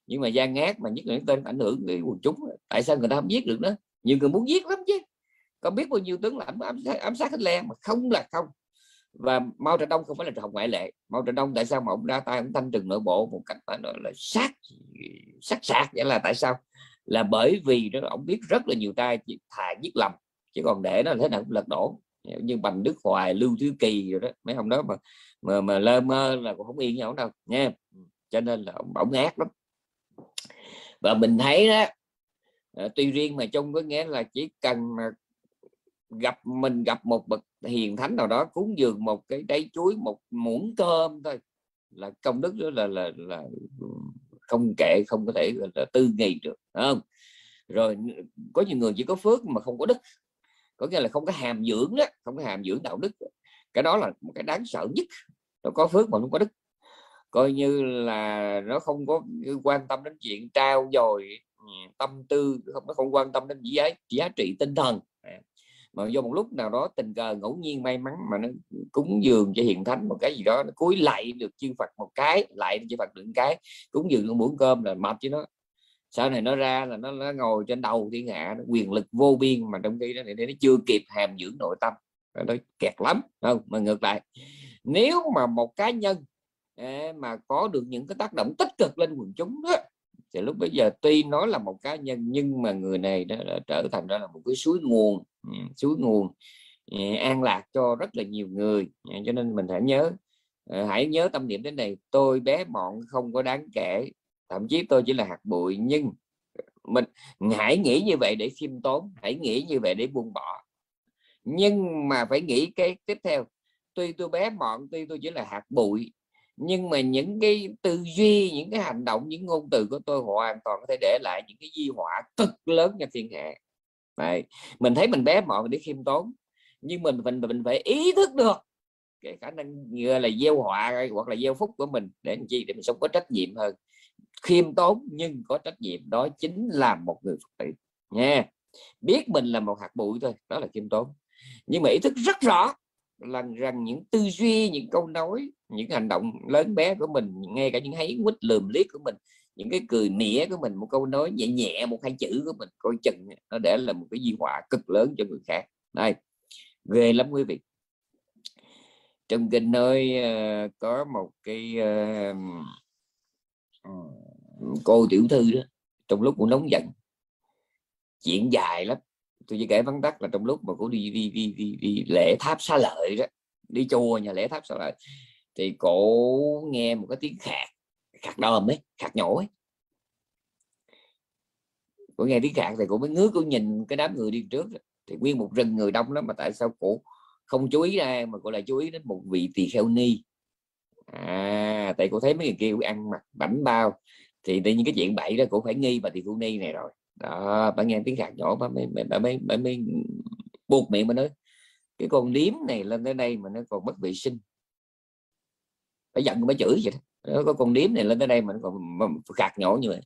Nhưng mà gian ác mà nhất là những tên ảnh hưởng cái quần chúng tại sao người ta không giết được nữa nhiều người muốn giết lắm chứ. Có biết bao nhiêu tướng lãnh ám, ám sát Hitler mà không là không. Và Mao Trạch Đông không phải là trường ngoại lệ. Mao Trạch Đông tại sao mà ông ra tay ông thanh trừng nội bộ một cách phải nói là sát sát sạc? Vậy là tại sao? Là bởi vì đó ông biết rất là nhiều tay thà giết lầm chứ còn để nó thế nào cũng lật đổ như Bành Đức Hoài Lưu Thứ Kỳ rồi đó. Mấy ông đó mà mà, mà lơ mơ là cũng không yên nhau đâu nha cho nên là ông bỗng ác lắm. Và mình thấy đó ờ, tuy riêng mà chung có nghĩa là chỉ cần mà gặp mình gặp một bậc hiền thánh nào đó cúng dường một cái đáy chuối một muỗng cơm thôi là công đức đó là là là không kệ không có thể là tư nghị được không? Rồi có nhiều người chỉ có phước mà không có đức có nghĩa là không có hàm dưỡng đó không có hàm dưỡng đạo đức cái đó là một cái đáng sợ nhất. Nó có phước mà không có đức. Coi như là nó không có quan tâm đến chuyện trao dồi ừ, tâm tư, không, nó không quan tâm đến giá giá trị tinh thần. À, mà do một lúc nào đó tình cờ ngẫu nhiên may mắn mà nó cúng dường cho hiện thánh một cái gì đó, nó cúi lại được chư Phật một cái lại chư Phật được một cái, cúng dường một muỗng cơm là mập chứ nó sau này nó ra là nó, nó ngồi trên đầu thiên hạ nó quyền lực vô biên mà trong khi đó thì nó chưa kịp hàm dưỡng nội tâm. Nó kẹt lắm không? Mà ngược lại nếu mà một cá nhân à, mà có được những cái tác động tích cực lên quần chúng đó thì lúc bây giờ tuy nói là một cá nhân nhưng mà người này đã, đã trở thành ra là một cái suối nguồn ừ, suối nguồn à, an lạc cho rất là nhiều người. À, cho nên mình hãy nhớ hãy nhớ tâm niệm đến này tôi bé mọn không có đáng kể thậm chí tôi chỉ là hạt bụi, nhưng mình hãy nghĩ như vậy để khiêm tốn hãy nghĩ như vậy để buông bỏ. Nhưng mà phải nghĩ cái tiếp theo, tuy tôi bé mọn, tuy tôi chỉ là hạt bụi, nhưng mà những cái tư duy, những cái hành động, những ngôn từ của tôi hoàn toàn có thể để lại những cái di họa cực lớn cho thiên hạ. Đấy. mình thấy mình bé mọn để khiêm tốn, nhưng mình mình mình phải ý thức được cái khả năng như là gieo họa hoặc là gieo phúc của mình để làm chi? Để mình sống có trách nhiệm hơn khiêm tốn nhưng có trách nhiệm đó chính là một người phật tử nha. Biết mình là một hạt bụi thôi đó là khiêm tốn. Nhưng mà ý thức rất rõ là rằng những tư duy những câu nói những hành động lớn bé của mình ngay cả những hấy quýt lườm liếc của mình những cái cười mỉa của mình một câu nói nhẹ nhẹ một hai chữ của mình coi chừng nó để là một cái di họa cực lớn cho người khác. Đây ghê lắm quý vị. Trong kinh nơi uh, ờ, có một cái uh, Ờ. cô tiểu thư đó trong lúc cũng nóng giận. Chuyện dài lắm. Tôi chỉ kể vắn tắt là trong lúc mà cô đi đi đi đi, đi lễ tháp xá lợi đó đi chùa nhà lễ tháp xá lợi thì cổ nghe một cái tiếng khạc khạc đờm ấy khạc nhổ ấy. Cổ nghe tiếng khạc thì cổ mới ngước cổ nhìn cái đám người đi trước thì nguyên một rừng người đông lắm mà tại sao cổ không chú ý ra mà cổ lại chú ý đến một vị tỳ kheo ni? À tại cô thấy mấy người kia ăn mặc bảnh bao. Thì tự nhiên cái chuyện bậy đó cũng phải nghi bà tỳ kheo ni này rồi. Đó bà nghe tiếng khạc nhỏ bà mới bà mới, bà mới buộc miệng mà nói cái con điếm này lên tới đây mà nó còn bất vệ sinh. Bà giận bà chửi vậy đó. Có con điếm này lên tới đây mà nó còn khạc nhỏ như vậy.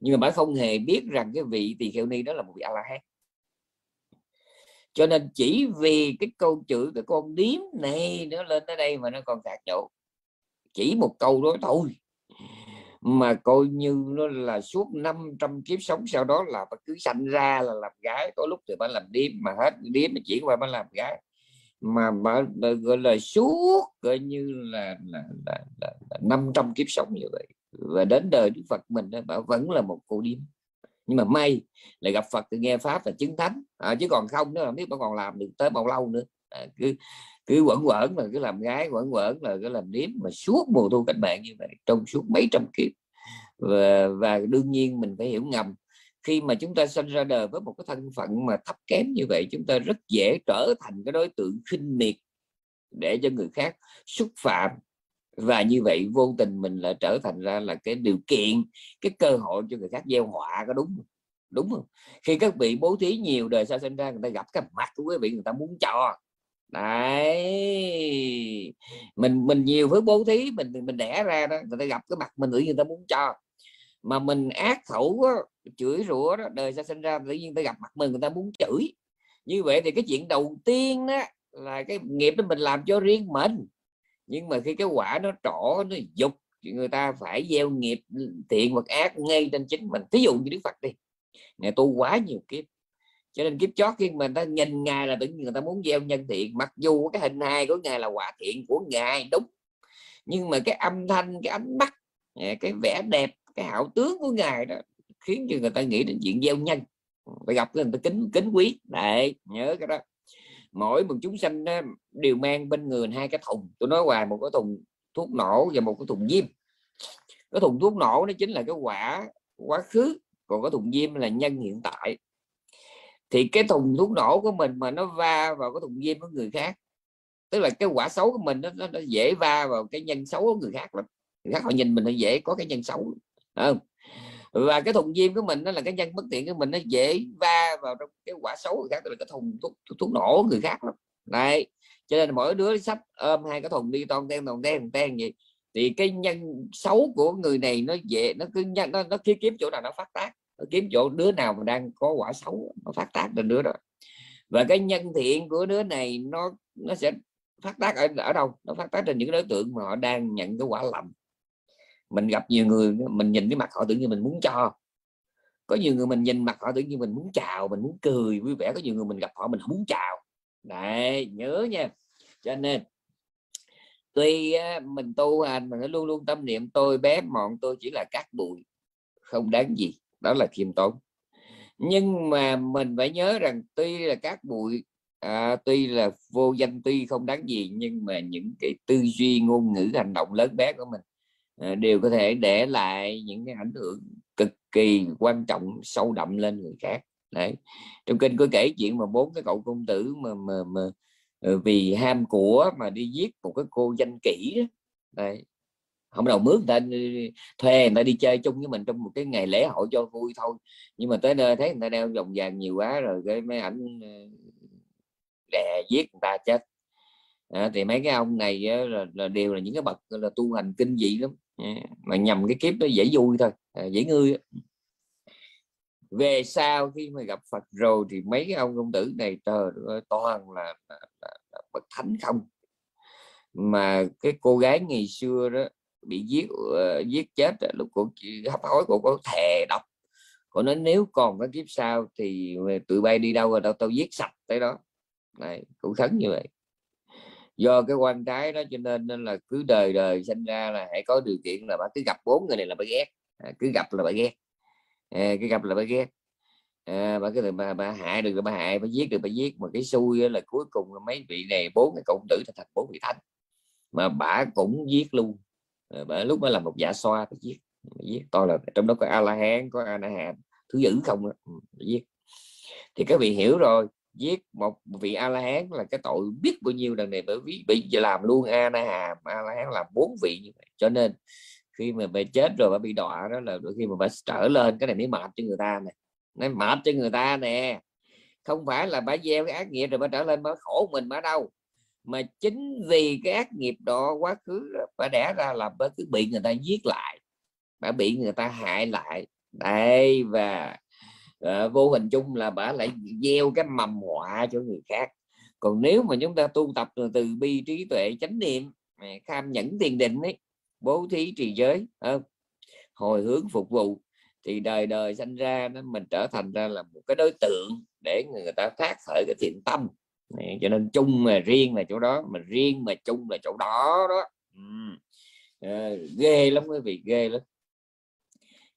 Nhưng mà bà không hề biết rằng cái vị tỳ kheo ni đó là một vị a la hán cho nên chỉ vì cái câu chữ cái con điếm này nó lên tới đây mà nó còn khạc nhổ chỉ một câu đó thôi. Mà coi như nó là suốt 500 kiếp sống sau đó là bà cứ sanh ra là làm gái có lúc thì bà làm điếm mà hết điếm mà chuyển qua bà làm gái. Mà bà, bà gọi là suốt coi như là là, là, là, là 500 kiếp sống như vậy. Và đến đời Đức Phật mình bà vẫn là một cô điếm. Nhưng mà may là gặp Phật thì nghe pháp và chứng thánh. À, chứ còn không nữa không biết bà còn làm được tới bao lâu nữa. À, cứ cứ quẩn quẩn là cứ làm gái quẩn quẩn là cứ làm điếm mà suốt mùa thu cách mạng như vậy trong suốt mấy trăm kiếp. Và, và đương nhiên mình phải hiểu ngầm. Khi mà chúng ta sinh ra đời với một cái thân phận mà thấp kém như vậy chúng ta rất dễ trở thành cái đối tượng khinh miệt để cho người khác xúc phạm. Và như vậy vô tình mình lại trở thành ra là cái điều kiện cái cơ hội cho người khác gieo họa có đúng không? đúng không? Khi các vị bố thí nhiều đời sau sinh ra người ta gặp cái mặt của quý vị người ta muốn cho đấy. Mình mình nhiều với bố thí mình mình đẻ ra đó người ta gặp cái mặt mình tự nhiên người ta muốn cho. Mà mình ác khẩu đó, chửi rủa đó đời ra sinh ra tự nhiên ta gặp mặt mình người ta muốn chửi. Như vậy thì cái chuyện đầu tiên đó là cái nghiệp đó mình làm cho riêng mình. Nhưng mà khi cái quả nó trỏ nó dục thì người ta phải gieo nghiệp ừ, thiện hoặc ác ngay trên chính mình. Ví dụ như đức phật đi ngày tu quá nhiều kiếp cho nên kiếp chót khi mà ta nhìn ngài là tự nhiên người ta muốn gieo nhân thiện. Mặc dù cái hình hài của ngài là hòa thiện của ngài đúng. Nhưng mà cái âm thanh cái ánh mắt à, cái vẻ đẹp cái hảo tướng của ngài đó khiến cho người ta nghĩ đến chuyện gieo nhân. Phải gặp người ta kính kính quý. Đấy nhớ cái đó. Mỗi một chúng sanh đó, đều mang bên người hai cái thùng. Tôi nói hoài một cái thùng thuốc nổ và một cái thùng diêm. Cái thùng thuốc nổ nó chính là cái quả quá khứ. Còn cái thùng diêm là nhân hiện tại thì cái thùng thuốc nổ của mình mà nó va vào cái thùng diêm của người khác tức là cái quả xấu của mình nó, nó, nó dễ va vào cái nhân xấu của người khác lắm. Người khác họ nhìn mình nó dễ có cái nhân xấu không? Và cái thùng diêm của mình nó là cái nhân bất tiện của mình nó dễ va vào trong cái quả xấu người khác tức là cái thùng thuốc, thuốc, thuốc nổ người khác lắm. Này cho nên mỗi đứa sách ôm hai cái thùng đi toàn ten toàn ten ten gì thì cái nhân xấu của người này nó dễ nó cứ nhân nó, nó kiếm chỗ nào nó phát tác kiếm chỗ đứa nào mà đang có quả xấu, nó phát tác lên đứa đó. Và cái nhân thiện của đứa này nó nó sẽ phát tác ở ở đâu? Nó phát tác trên những đối tượng mà họ đang nhận cái quả lầm. Mình gặp nhiều người, mình nhìn cái mặt họ tự nhiên mình muốn cho. Có nhiều người mình nhìn mặt họ tự nhiên mình muốn chào, mình muốn cười, vui vẻ. Có nhiều người mình gặp họ mình không muốn chào. Đấy, nhớ nha. Cho nên, tuy mình tu hành mình luôn luôn tâm niệm tôi bé mọn, tôi chỉ là cát bụi, không đáng gì đó là khiêm tốn. Nhưng mà mình phải nhớ rằng tuy là các bụi à, tuy là vô danh tuy không đáng gì nhưng mà những cái tư duy ngôn ngữ hành động lớn bé của mình à, đều có thể để lại những cái ảnh hưởng cực kỳ quan trọng sâu đậm lên người khác. Đấy. Trong kinh có kể chuyện mà bốn cái cậu công tử mà mà, mà ờ, vì ham của mà đi giết một cái cô danh kỹ đó. Đấy không đầu mướn người ta thuê người ta đi chơi chung với mình trong một cái ngày lễ hội cho vui thôi. Nhưng mà tới nơi thấy người ta đeo vòng vàng nhiều quá rồi cái mấy ảnh ờ, đè giết người ta chết. À, thì mấy cái ông này là, là đều là những cái bậc là tu hành kinh dị lắm. Mà nhầm cái kiếp đó dễ vui thôi à, dễ ngươi về sau khi mà gặp Phật rồi thì mấy cái ông công tử này trời ơi, toàn là, là, là, là bậc thánh không. Mà cái cô gái ngày xưa đó bị giết uh, giết chết lúc cô hấp hối của có thề độc. Cô nói nếu còn cái kiếp sau thì tụi bay đi đâu rồi đâu tao giết sạch tới đó. Này cũng khấn như vậy. Do cái quan trái đó cho nên, nên là cứ đời đời sinh ra là hãy có điều kiện là bà cứ gặp bốn người này là bà ghét. À, cứ gặp là bà ghét. À, cứ gặp là bà ghét. À, bà cái bà, bà hại được là bà hại bà giết được bà giết. Mà cái xui là cuối cùng là mấy vị này bốn cái cộng tử thành bốn vị thánh. Mà bà cũng giết luôn. Ờ, bởi lúc mới là một dạ xoa phải giết bà giết. To là trong đó có a la hán có a na hàm thứ dữ không ừ, giết. Thì các vị hiểu rồi giết một vị a la hán là cái tội biết bao nhiêu lần này bởi vì bị làm luôn a na hàm a la hán làm bốn vị như vậy. Cho nên khi mà về chết rồi bà bị đọa đó là khi mà bà trở lên cái này mới mệt cho người ta này, nó mệt cho người ta nè. Không phải là bà gieo cái ác nghiệp rồi bà trở lên bà khổ mình mà đâu mà chính vì cái ác nghiệp đó quá khứ bà đẻ ra là bà cứ bị người ta giết lại bà bị người ta hại lại. Đây và uh, vô hình chung là bà lại gieo cái mầm họa cho người khác. Còn nếu mà chúng ta tu tập từ, từ bi trí tuệ chánh niệm kham nhẫn tiền định ấy bố thí trì giới không? hồi hướng phục vụ thì đời đời sinh ra nó mình trở thành ra là một cái đối tượng để người ta phát khởi cái thiện tâm cho nên chung mà riêng là chỗ đó mà riêng mà chung là chỗ đó đó. Ừ. à, ghê lắm quý vị ghê lắm.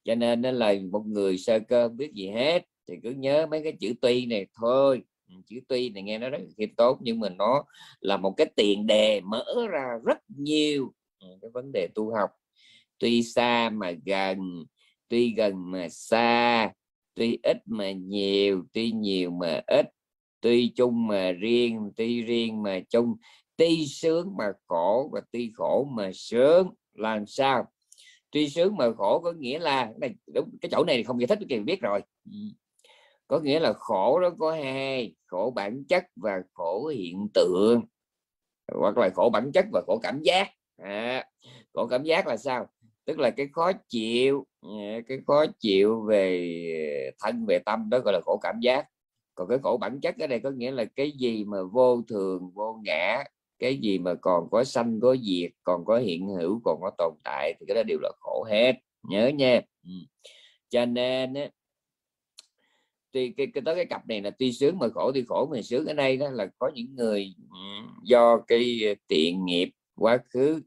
Cho nên nó là một người sơ cơ không biết gì hết thì cứ nhớ mấy cái chữ tuy này thôi. Ừ, chữ tuy này nghe nó rất khiêm tốt nhưng mà nó là một cái tiền đề mở ra rất nhiều ừ, cái vấn đề tu học. Tuy xa mà gần tuy gần mà xa tuy ít mà nhiều tuy nhiều mà ít tuy chung mà riêng tuy riêng mà chung tuy sướng mà khổ và tuy khổ mà sướng làm sao? Tuy sướng mà khổ có nghĩa là này đúng, cái chỗ này thì không giải thích cái biết rồi. Có nghĩa là khổ đó có hai khổ bản chất và khổ hiện tượng. Hoặc là khổ bản chất và khổ cảm giác. À, khổ cảm giác là sao? Tức là cái khó chịu à, cái khó chịu về thân về tâm đó gọi là khổ cảm giác còn cái khổ bản chất ở đây có nghĩa là cái gì mà vô thường vô ngã cái gì mà còn có sanh có diệt còn có hiện hữu còn có tồn tại thì cái đó đều là khổ hết. Nhớ nha. Ừ. cho nên á, tuy cái, cái tới cái cặp này là tuy sướng mà khổ tuy khổ mà sướng. Ở đây đó là có những người ừ, do cái tiện nghiệp quá khứ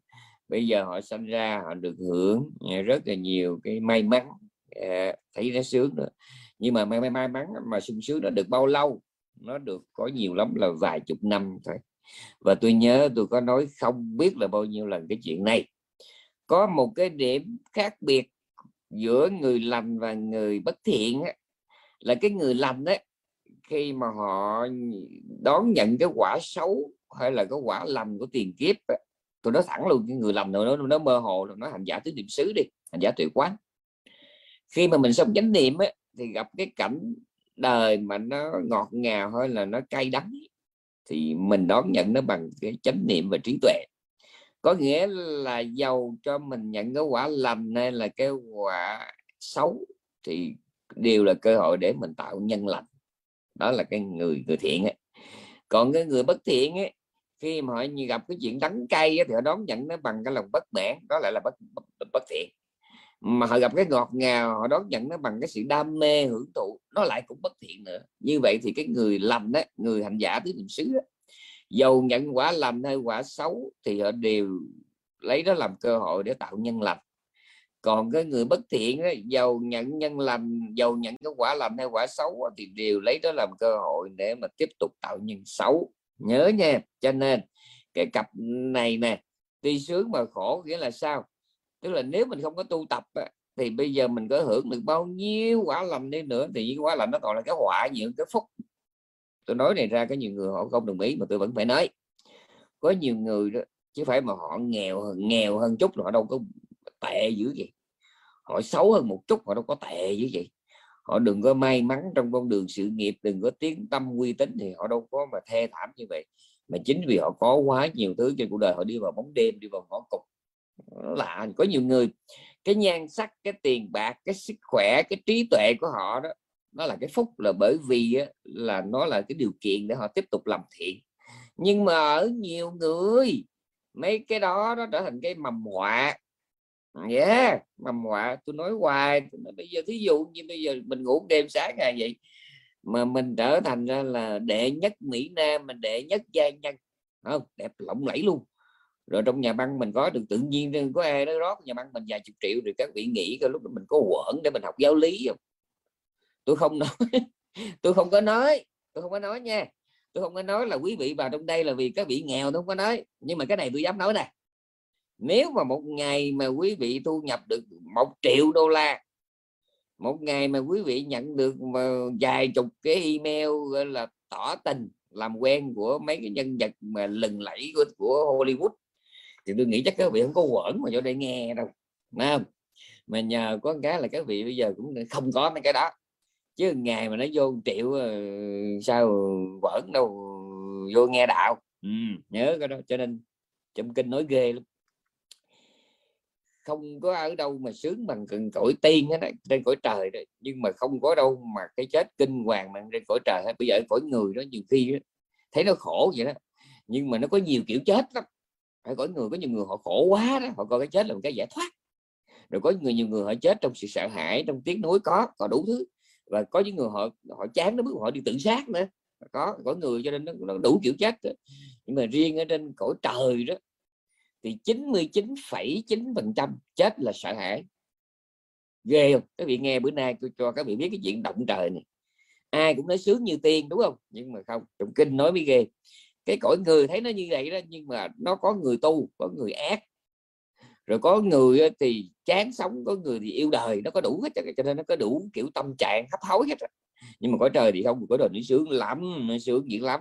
bây giờ họ sinh ra họ được hưởng ờ, rất là nhiều cái may mắn ờ, thấy nó sướng nữa nhưng mà may may, may mắn mà sung sướng nó được bao lâu? Nó được có nhiều lắm là vài chục năm thôi. Và tôi nhớ tôi có nói không biết là bao nhiêu lần cái chuyện này. Có một cái điểm khác biệt giữa người lành và người bất thiện á, là cái người lành đấy khi mà họ đón nhận cái quả xấu hay là cái quả lầm của tiền kiếp á, tôi nói thẳng luôn cái người lầm nữa nó, nó mơ hồ nó hành giả tứ niệm xứ đi hành giả tuệ quán. Khi mà mình sống chánh niệm ấy, thì gặp cái cảnh đời mà nó ngọt ngào hay là nó cay đắng thì mình đón nhận nó bằng cái chánh niệm và trí tuệ. Có nghĩa là giàu cho mình nhận cái quả lành hay là cái quả xấu thì đều là cơ hội để mình tạo nhân lành. Đó là cái người người thiện ấy. còn cái người bất thiện ấy khi mà họ gặp cái chuyện đắng cay thì họ đón nhận nó bằng cái lòng bất mãn đó lại là bất, bất, bất thiện mà họ gặp cái ngọt ngào họ đón nhận nó bằng cái sự đam mê hưởng thụ nó lại cũng bất thiện nữa. Như vậy thì cái người lành đó người hành giả tứ niệm xứ đó, dầu nhận quả lành hay quả xấu thì họ đều lấy đó làm cơ hội để tạo nhân lành. Còn cái người bất thiện đó, dầu nhận nhân lành dầu nhận cái quả lành hay quả xấu thì đều lấy đó làm cơ hội để mà tiếp tục tạo nhân xấu. Nhớ nha. Cho nên cái cặp này nè tuy sướng mà khổ nghĩa là sao? Tức là nếu mình không có tu tập thì bây giờ mình có hưởng được bao nhiêu quả lành đi nữa, thì những quả lành nó còn là cái họa nhiều cái phúc. Tôi nói này ra, có nhiều người họ không đồng ý mà tôi vẫn phải nói. Có nhiều người đó, chứ phải mà họ nghèo nghèo hơn chút họ đâu có tệ dữ vậy. Họ xấu hơn một chút họ đâu có tệ dữ vậy. Họ đừng có may mắn trong con đường sự nghiệp, đừng có tiếng tâm uy tín thì họ đâu có mà thê thảm như vậy. Mà chính vì họ có quá nhiều thứ trên cuộc đời, họ đi vào bóng đêm, đi vào ngõ cụt lạ có nhiều người. Cái nhan sắc cái tiền bạc cái sức khỏe cái trí tuệ của họ đó nó là cái phúc là bởi vì á, là nó là cái điều kiện để họ tiếp tục làm thiện. Nhưng mà ở nhiều người mấy cái đó nó trở thành cái mầm họa yeah mầm họa tôi nói hoài bây giờ thí dụ như bây giờ mình ngủ đêm sáng ngày vậy mà mình trở thành ra là đệ nhất mỹ nam mình đệ nhất gia nhân không đẹp lộng lẫy luôn rồi trong nhà băng mình có được tự nhiên có ai đó rót nhà băng mình vài chục triệu rồi các vị nghĩ cái lúc đó mình có quẩn để mình học giáo lý không? Tôi không nói tôi không có nói tôi không có nói nha. Tôi không có nói là quý vị vào trong đây là vì các vị nghèo tôi không có nói. Nhưng mà cái này tôi dám nói nè. Nếu mà một ngày mà quý vị thu nhập được một triệu đô la một ngày mà quý vị nhận được mà vài chục cái email gọi là tỏ tình làm quen của mấy cái nhân vật mà lừng lẫy của, của Hollywood thì tôi nghĩ chắc các vị không có quẩn mà vô đây nghe đâu Đúng không? mà nhờ có cái là các vị bây giờ cũng không có mấy cái đó. Chứ ngày mà nó vô triệu ờ, sao quẩn đâu vô nghe đạo. Ừ, nhớ cái đó cho nên trong kinh nói ghê lắm. Không có ở đâu mà sướng bằng cần cõi tiên hết trên cõi trời đấy nhưng mà không có đâu mà cái chết kinh hoàng mà trên cõi trời hết. Bây giờ cõi người đó nhiều khi đó, thấy nó khổ vậy đó. Nhưng mà nó có nhiều kiểu chết lắm phải có người có nhiều người họ khổ quá đó họ coi cái chết là một cái giải thoát. Rồi có người nhiều người họ chết trong sự sợ hãi trong tiếng núi có có đủ thứ. Và có những người họ họ chán nó bước họ đi tự sát nữa. Có có người cho nên nó, nó đủ kiểu chết đó. nhưng mà riêng ở trên cõi trời đó thì 99,9% chết là sợ hãi. Ghê không? Các vị nghe bữa nay tôi cho các vị biết cái chuyện động trời này. Ai cũng nói sướng như tiên đúng không? Nhưng mà không trong kinh nói mới ghê cái cõi người thấy nó như vậy đó, nhưng mà nó có người tu, có người ác. Rồi có người thì chán sống, có người thì yêu đời, nó có đủ hết cho nên nó có đủ kiểu tâm trạng hấp hối hết nhưng mà cõi trời thì không, cõi trời nó sướng lắm, nó sướng dữ lắm.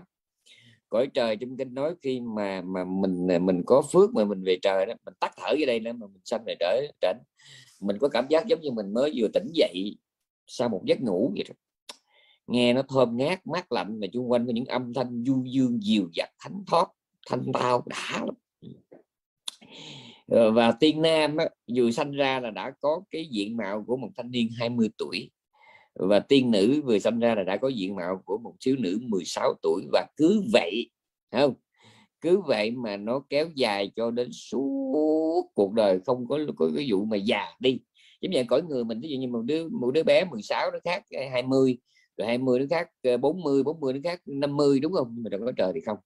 Cõi trời trong kinh nói khi mà mà mình à, mình có phước mà mình về trời đó, mình tắt thở ở đây nữa mà mình sanh về trời trển mình có cảm giác giống như mình mới vừa tỉnh dậy sau một giấc ngủ vậy đó nghe nó thơm ngát mát lạnh mà xung quanh có những âm thanh du dương dịu dặt thánh thoát thanh tao đã lắm. Ờ, và tiên nam á, vừa sanh ra là đã có cái diện mạo của một thanh niên 20 tuổi và tiên nữ vừa sinh ra là đã có diện mạo của một thiếu nữ 16 tuổi và cứ vậy không? Cứ vậy mà nó kéo dài cho đến suốt cuộc đời không có có cái vụ mà già đi. Giống như cõi người mình ví dụ như một đứa một đứa bé 16 nó khác 20 rồi 20 đứa khác ờ, 40 40 đứa khác 50 đúng không? Nhưng mà có trời thì không.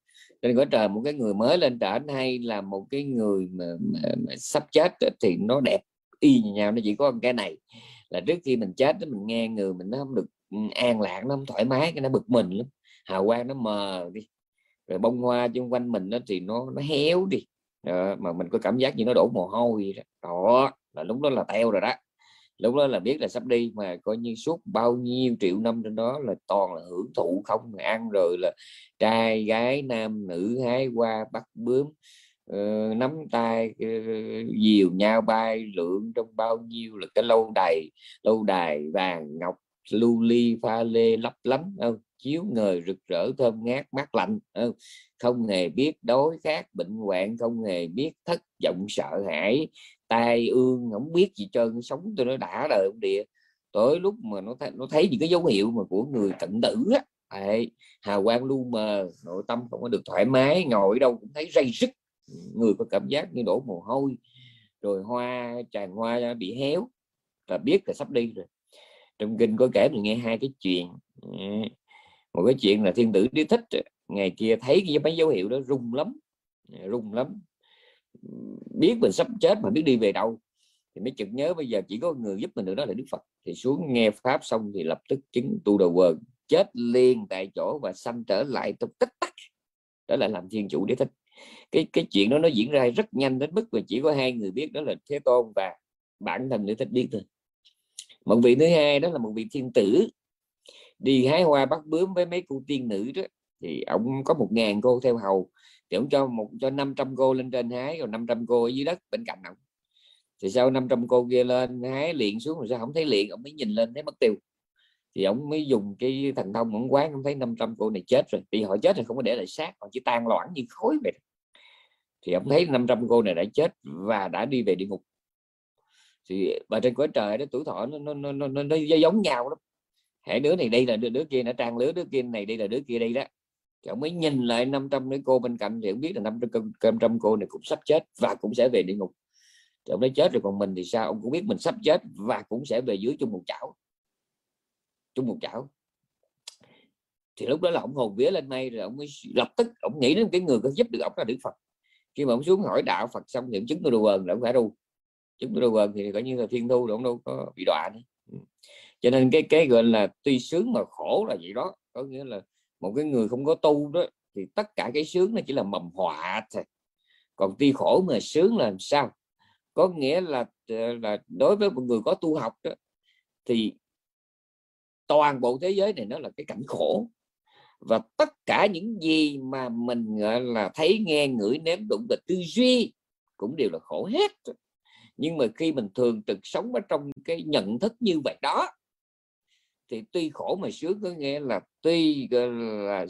Trên có trời một cái người mới lên trở hay là một cái người mà, mà, mà sắp chết thì nó đẹp y như nhau nó chỉ có cái này. Là trước khi mình chết mình nghe người mình nó không được ừ, an lạc nó không thoải mái cái nó bực mình lắm. Hào quang nó mờ đi rồi bông hoa xung quanh mình nó thì nó nó héo đi. Đó, mà mình có cảm giác như nó đổ mồ hôi đó. đó là lúc đó là teo rồi đó lúc đó là biết là sắp đi mà coi như suốt bao nhiêu triệu năm trên đó là toàn là hưởng thụ không mà ăn rồi là trai gái nam nữ hái qua bắt bướm uh, nắm tay uh, dìu nhau bay lượn trong bao nhiêu là cái lâu đài lâu đài vàng ngọc lưu ly pha lê lấp lánh không chiếu ngời rực rỡ thơm ngát mát lạnh không? không hề biết đói khát bệnh hoạn không hề biết thất vọng sợ hãi tai ương không biết gì trơn sống tôi nó đã đời ông địa. Tới lúc mà nó thấy nó thấy những cái dấu hiệu mà của người cận tử á Đấy, hào quang lu mờ nội tâm không có được thoải mái ngồi đâu cũng thấy dây sức người có cảm giác như đổ mồ hôi rồi hoa tràn hoa bị héo là biết là sắp đi rồi. Trong kinh có kể mình nghe hai cái chuyện một cái chuyện là thiên tử đi thích ngày kia thấy cái mấy dấu hiệu đó rung lắm rung lắm biết mình sắp chết mà biết đi về đâu, thì mới chợt nhớ bây giờ chỉ có người giúp mình được đó là đức phật. Thì xuống nghe pháp xong thì lập tức chứng tu đầu quần chết liền tại chỗ và sanh trở lại trong tích tắc. Đó là làm thiên chủ đế thích. Cái cái chuyện đó nó diễn ra rất nhanh đến mức mà chỉ có hai người biết, đó là thế tôn và bản thân đế thích biết thôi. Một vị thứ hai đó là một vị thiên tử đi hái hoa bắt bướm với mấy cô tiên nữ đó. Thì ông có một ngàn cô theo hầu thì ông cho một cho 500 cô lên trên hái rồi 500 cô ở dưới đất bên cạnh ông. Thì sau 500 cô kia lên hái liền xuống rồi sao không thấy liền ông mới nhìn lên thấy mất tiêu. Thì ông mới dùng cái thần thông ông quán ông thấy 500 cô này chết rồi. Thì họ chết thì không có để lại xác họ chỉ tan loãng như khối vậy thì ông thấy 500 cô này đã chết và đã đi về địa ngục. Thì bà trên cõi trời đó tuổi thọ nó nó nó nó, nó, nó giống nhau lắm. Hãy đứa này đây là đứa, đứa kia nó trang lứa đứa kia này đây là đứa kia đây đó thì ông mới nhìn lại 500 cái cô bên cạnh thì ông biết là 500, 500 cô này cũng sắp chết và cũng sẽ về địa ngục. Thì ông nói chết rồi còn mình thì sao? Ông cũng biết mình sắp chết và cũng sẽ về dưới chung một chảo. Chung một chảo. Thì lúc đó là ông hồn vía lên mây rồi ông mới lập tức ông nghĩ đến cái người có giúp được ông là đức phật. Khi mà ông xuống hỏi đạo phật xong thì ông chứng đồ quần là ông phải đâu chứng đồ quần thì coi như là thiên thu rồi ông đâu có bị đọa nữa. Ừ. Cho nên cái cái gọi là tuy sướng mà khổ là vậy đó. Có nghĩa là một cái người không có tu đó thì tất cả cái sướng nó chỉ là mầm họa thôi. Còn tuy khổ mà sướng là làm sao? Có nghĩa là ờ, là đối với một người có tu học đó, thì toàn bộ thế giới này nó là cái cảnh khổ. Và tất cả những gì mà mình gọi là thấy nghe ngửi nếm đụng và tư duy cũng đều là khổ hết. Nhưng mà khi mình thường trực sống ở trong cái nhận thức như vậy đó thì tuy khổ mà sướng có nghĩa là tuy là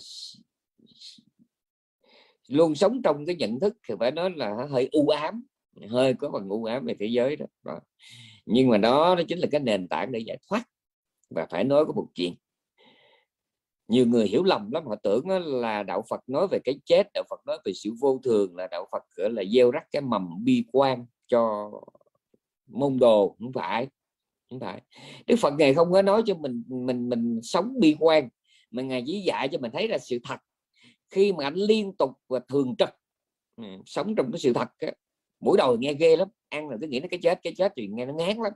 luôn sống trong cái nhận thức thì phải nói là hơi u ám hơi có phần u ám về thế giới đó, đó. nhưng mà đó đó chính là cái nền tảng để giải thoát và phải nói có một chuyện. Nhiều người hiểu lầm lắm họ tưởng là đạo Phật nói về cái chết đạo Phật nói về sự vô thường là đạo Phật gọi là gieo rắc cái mầm bi quan cho môn đồ không phải không phải Đức Phật ngài không có nói cho mình mình mình sống bi quan, mà ngài chỉ dạy cho mình thấy là sự thật. Khi mà anh liên tục và thường trực ừ, sống trong cái sự thật mỗi đầu nghe ghê lắm, ăn là cứ nghĩ nó cái chết cái chết thì nghe nó ngán lắm.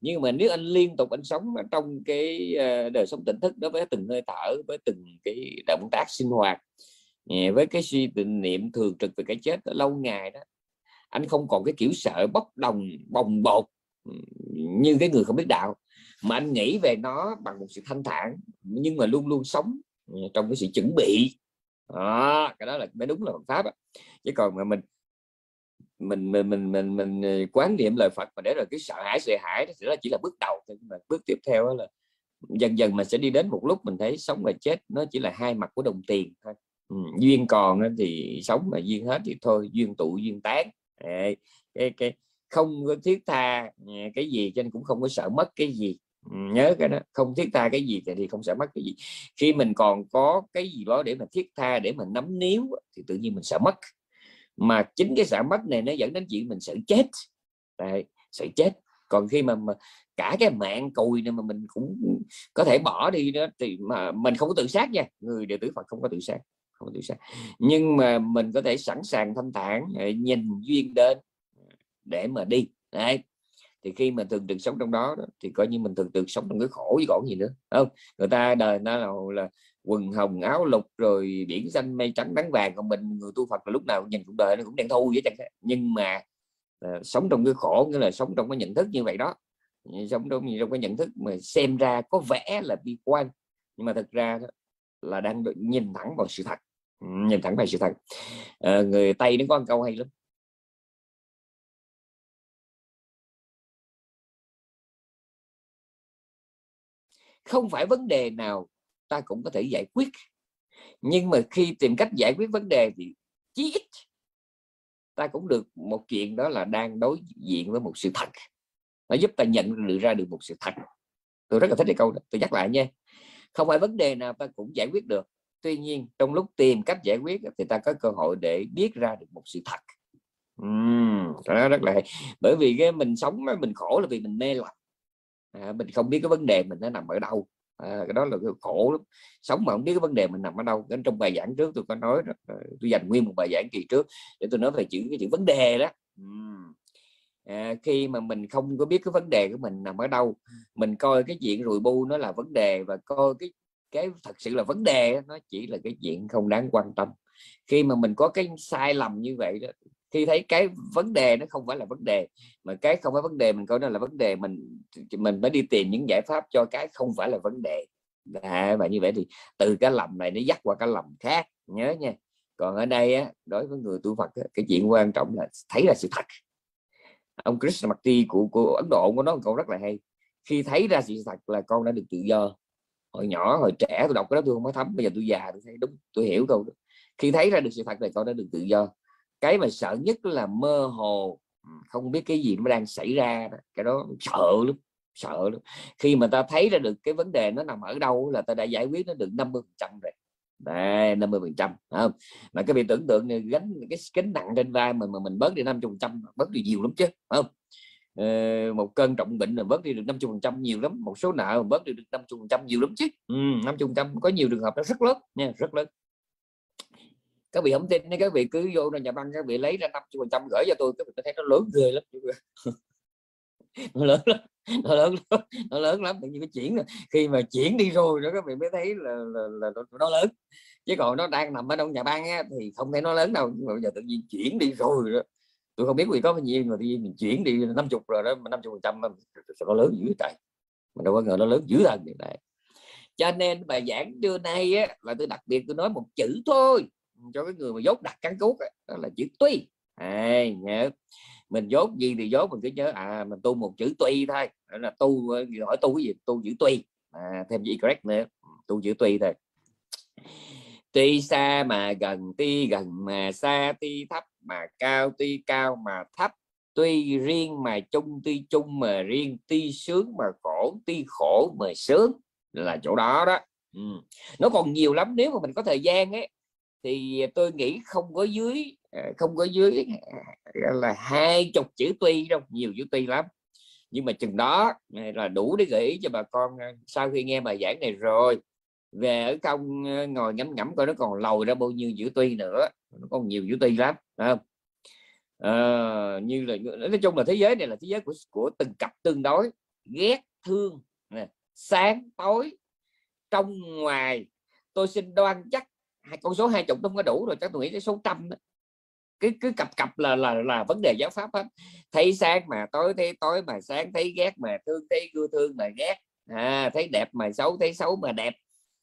Nhưng mà nếu anh liên tục anh sống trong cái ờ, đời sống tỉnh thức đối với từng hơi thở, với từng cái động tác sinh hoạt với cái suy tình niệm thường trực về cái chết lâu ngày đó, anh không còn cái kiểu sợ bốc đồng, bồng bột như cái người không biết đạo. Mà anh nghĩ về nó bằng một sự thanh thản nhưng mà luôn luôn sống ờ, trong cái sự chuẩn bị. Đó, cái đó là mới đúng là Phật pháp chứ còn mà mình mình mình mình mình mình ờ, quán niệm lời Phật mà để rồi cái sợ hãi sợ hãi đó sẽ chỉ là bước đầu thôi. Mà bước tiếp theo là dần dần mình sẽ đi đến một lúc mình thấy sống và chết nó chỉ là hai mặt của đồng tiền thôi. Ừ, duyên còn thì sống mà duyên hết thì thôi duyên tụ duyên tán. Cái cái không có thiết tha à, cái gì cho nên cũng không có sợ mất cái gì. Ừ, nhớ cái đó không thiết tha cái gì thì không sợ mất cái gì. Khi mình còn có cái gì đó để mà thiết tha để mình nắm níu thì tự nhiên mình sợ mất. Mà chính cái sợ mất này nó dẫn đến chuyện mình sợ chết. Đấy, sợ chết. Còn khi mà, mà cả cái mạng cùi này mà mình cũng có thể bỏ đi đó thì mà mình không có tự sát nha. Người đệ tử Phật không có tự sát không có tự sát. Nhưng mà mình có thể sẵn sàng thanh thản à, nhìn duyên đến để mà đi. Đấy. thì khi mà thường trực sống trong đó, đó thì coi như mình thường trực sống trong cái khổ chứ còn gì nữa không? Người ta đời nó là, là quần hồng áo lục rồi biển xanh mây trắng nắng vàng còn mình người tu Phật là lúc nào nhìn cuộc đời nó cũng đen thui vậy chẳng nhưng mà uh, sống trong cái khổ nghĩa là sống trong cái nhận thức như vậy đó. Sống trong, trong cái nhận thức mà xem ra có vẻ là bi quan nhưng mà thật ra đó, là đang nhìn thẳng vào sự thật. Nhìn thẳng vào sự thật. À, người tây nó có một câu hay lắm. Không phải vấn đề nào ta cũng có thể giải quyết. Nhưng mà khi tìm cách giải quyết vấn đề thì chí ít ta cũng được một chuyện đó là đang đối diện với một sự thật. Nó giúp ta nhận được ra được một sự thật. Tôi rất là thích cái câu đó. Tôi nhắc lại nha. Không phải vấn đề nào ta cũng giải quyết được. Tuy nhiên trong lúc tìm cách giải quyết thì ta có cơ hội để biết ra được một sự thật. Uhm, đó rất là hay. bởi vì cái mình sống mình khổ là vì mình mê lầm à, mình không biết cái vấn đề mình nó nằm ở đâu. À, cái đó là cái khổ lắm. Sống mà không biết cái vấn đề mình nằm ở đâu. Cái trong bài giảng trước tôi có nói ờ, tôi dành nguyên một bài giảng kỳ trước để tôi nói về chữ cái chữ vấn đề đó. À, khi mà mình không có biết cái vấn đề của mình nằm ở đâu mình coi cái chuyện rùi bu nó là vấn đề và coi cái cái thật sự là vấn đề nó chỉ là cái chuyện không đáng quan tâm. Khi mà mình có cái sai lầm như vậy đó khi thấy cái vấn đề nó không phải là vấn đề mà cái không phải vấn đề mình coi nó là vấn đề mình mình mới đi tìm những giải pháp cho cái không phải là vấn đề. À, và như vậy thì từ cái lầm này nó dắt qua cái lầm khác nhớ nha. Còn ở đây á, đối với người tu Phật á, cái chuyện quan trọng là thấy là sự thật. Ông Krishnamurti của của Ấn Độ có nói một câu rất là hay khi thấy ra sự thật là con đã được tự do. Hồi nhỏ hồi trẻ tôi đọc cái đó tôi không có thấm bây giờ tôi già tôi thấy đúng tôi hiểu câu đó. khi thấy ra được sự thật là con đã được tự do cái mà sợ nhất là mơ hồ. Ừ, không biết cái gì nó đang xảy ra đó. cái đó sợ lắm sợ lắm. Khi mà ta thấy ra được cái vấn đề nó nằm ở đâu là ta đã giải quyết nó được 50 trăm rồi. Đấy, 50 phần trăm không? Mà cái việc tưởng tượng này gánh cái kính nặng trên vai mình mà mình bớt đi 50 phần trăm bớt đi nhiều lắm chứ không? Ờ, một cơn trọng bệnh là bớt đi được 50 phần trăm nhiều lắm. Một số nợ bớt đi được 50 phần trăm nhiều lắm chứ. Ừ, 50 phần trăm có nhiều trường hợp nó rất lớn nha rất lớn các vị không tin các vị cứ vô nhà băng các vị lấy ra 50 phần trăm gửi cho tôi các vị thấy nó lớn ghê lắm nó lớn lắm nó lớn lắm nó lớn lắm tự nhiên cái chuyển khi mà chuyển đi rồi đó các vị mới thấy là, là, là, là nó lớn. Chứ còn nó đang nằm ở trong nhà băng á, thì không thấy nó lớn đâu nhưng mà bây giờ tự nhiên chuyển đi rồi đó. Tôi không biết vì có bao nhiêu mà tự nhiên mình chuyển đi 50 rồi đó mà 50 phần trăm nó lớn dữ trời? Mình đâu có ngờ nó lớn dữ thần như này. Cho nên bài giảng trưa nay á, là tôi đặc biệt tôi nói một chữ thôi cho cái người mà dốt đặt cắn cút đó là chữ tuy. À, nhớ. Mình dốt gì thì dốt mình cứ nhớ à mình tu một chữ tuy thôi. Đó là tu ờ, hỏi tu cái gì? Tu chữ tuy. À, thêm gì correct nữa. Ừ, tu chữ tuy thôi. Tuy xa mà gần tuy gần mà xa tuy thấp mà cao tuy cao mà thấp. Tuy riêng mà chung tuy chung mà riêng. Tuy sướng mà khổ tuy khổ mà sướng. Là chỗ đó đó. Ừ. nó còn nhiều lắm. Nếu mà mình có thời gian ấy thì tôi nghĩ không có dưới ờ, không có dưới ờ, là hai chục chữ tuy đâu nhiều chữ tuy lắm. Nhưng mà chừng đó ờ, là đủ để gợi ý cho bà con sau khi nghe bài giảng này rồi về ở công ngồi ngắm ngắm coi nó còn lầu ra bao nhiêu chữ tuy nữa. Nó còn nhiều chữ tuy lắm không? À, như là nói chung là thế giới này là thế giới của của từng cặp tương đối. Ghét thương sáng tối trong ngoài tôi xin đoan chắc hai con số hai chục không có đủ rồi chắc tôi nghĩ cái số trăm đó. cứ cứ cặp cặp là là là vấn đề giáo pháp hết. Thấy sáng mà tối thấy tối mà sáng thấy ghét mà thương thấy ưa thương mà ghét. À, thấy đẹp mà xấu thấy xấu mà đẹp.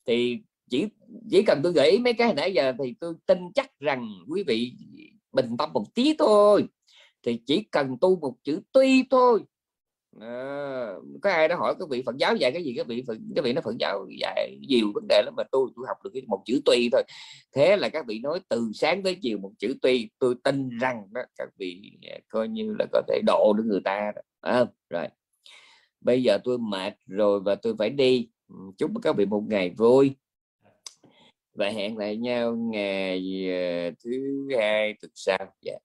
Thì chỉ chỉ cần tôi nghĩ mấy cái nãy giờ thì tôi tin chắc rằng quý vị bình tâm một tí thôi. Thì chỉ cần tu một chữ tuy thôi à, có ai đó hỏi các vị Phật giáo dạy cái gì các vị Phật các vị nó Phật giáo dạy nhiều vấn đề lắm mà tôi tôi học được cái một chữ tuy thôi. Thế là các vị nói từ sáng tới chiều một chữ tuy tôi tin rằng đó các vị à, coi như là có thể độ được người ta đó. À, rồi. Bây giờ tôi mệt rồi và tôi phải đi. Chúc các vị một ngày vui. Và hẹn lại nhau ngày uh, thứ hai tuần sau. Dạ.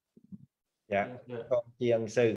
Dạ. Con chiên sư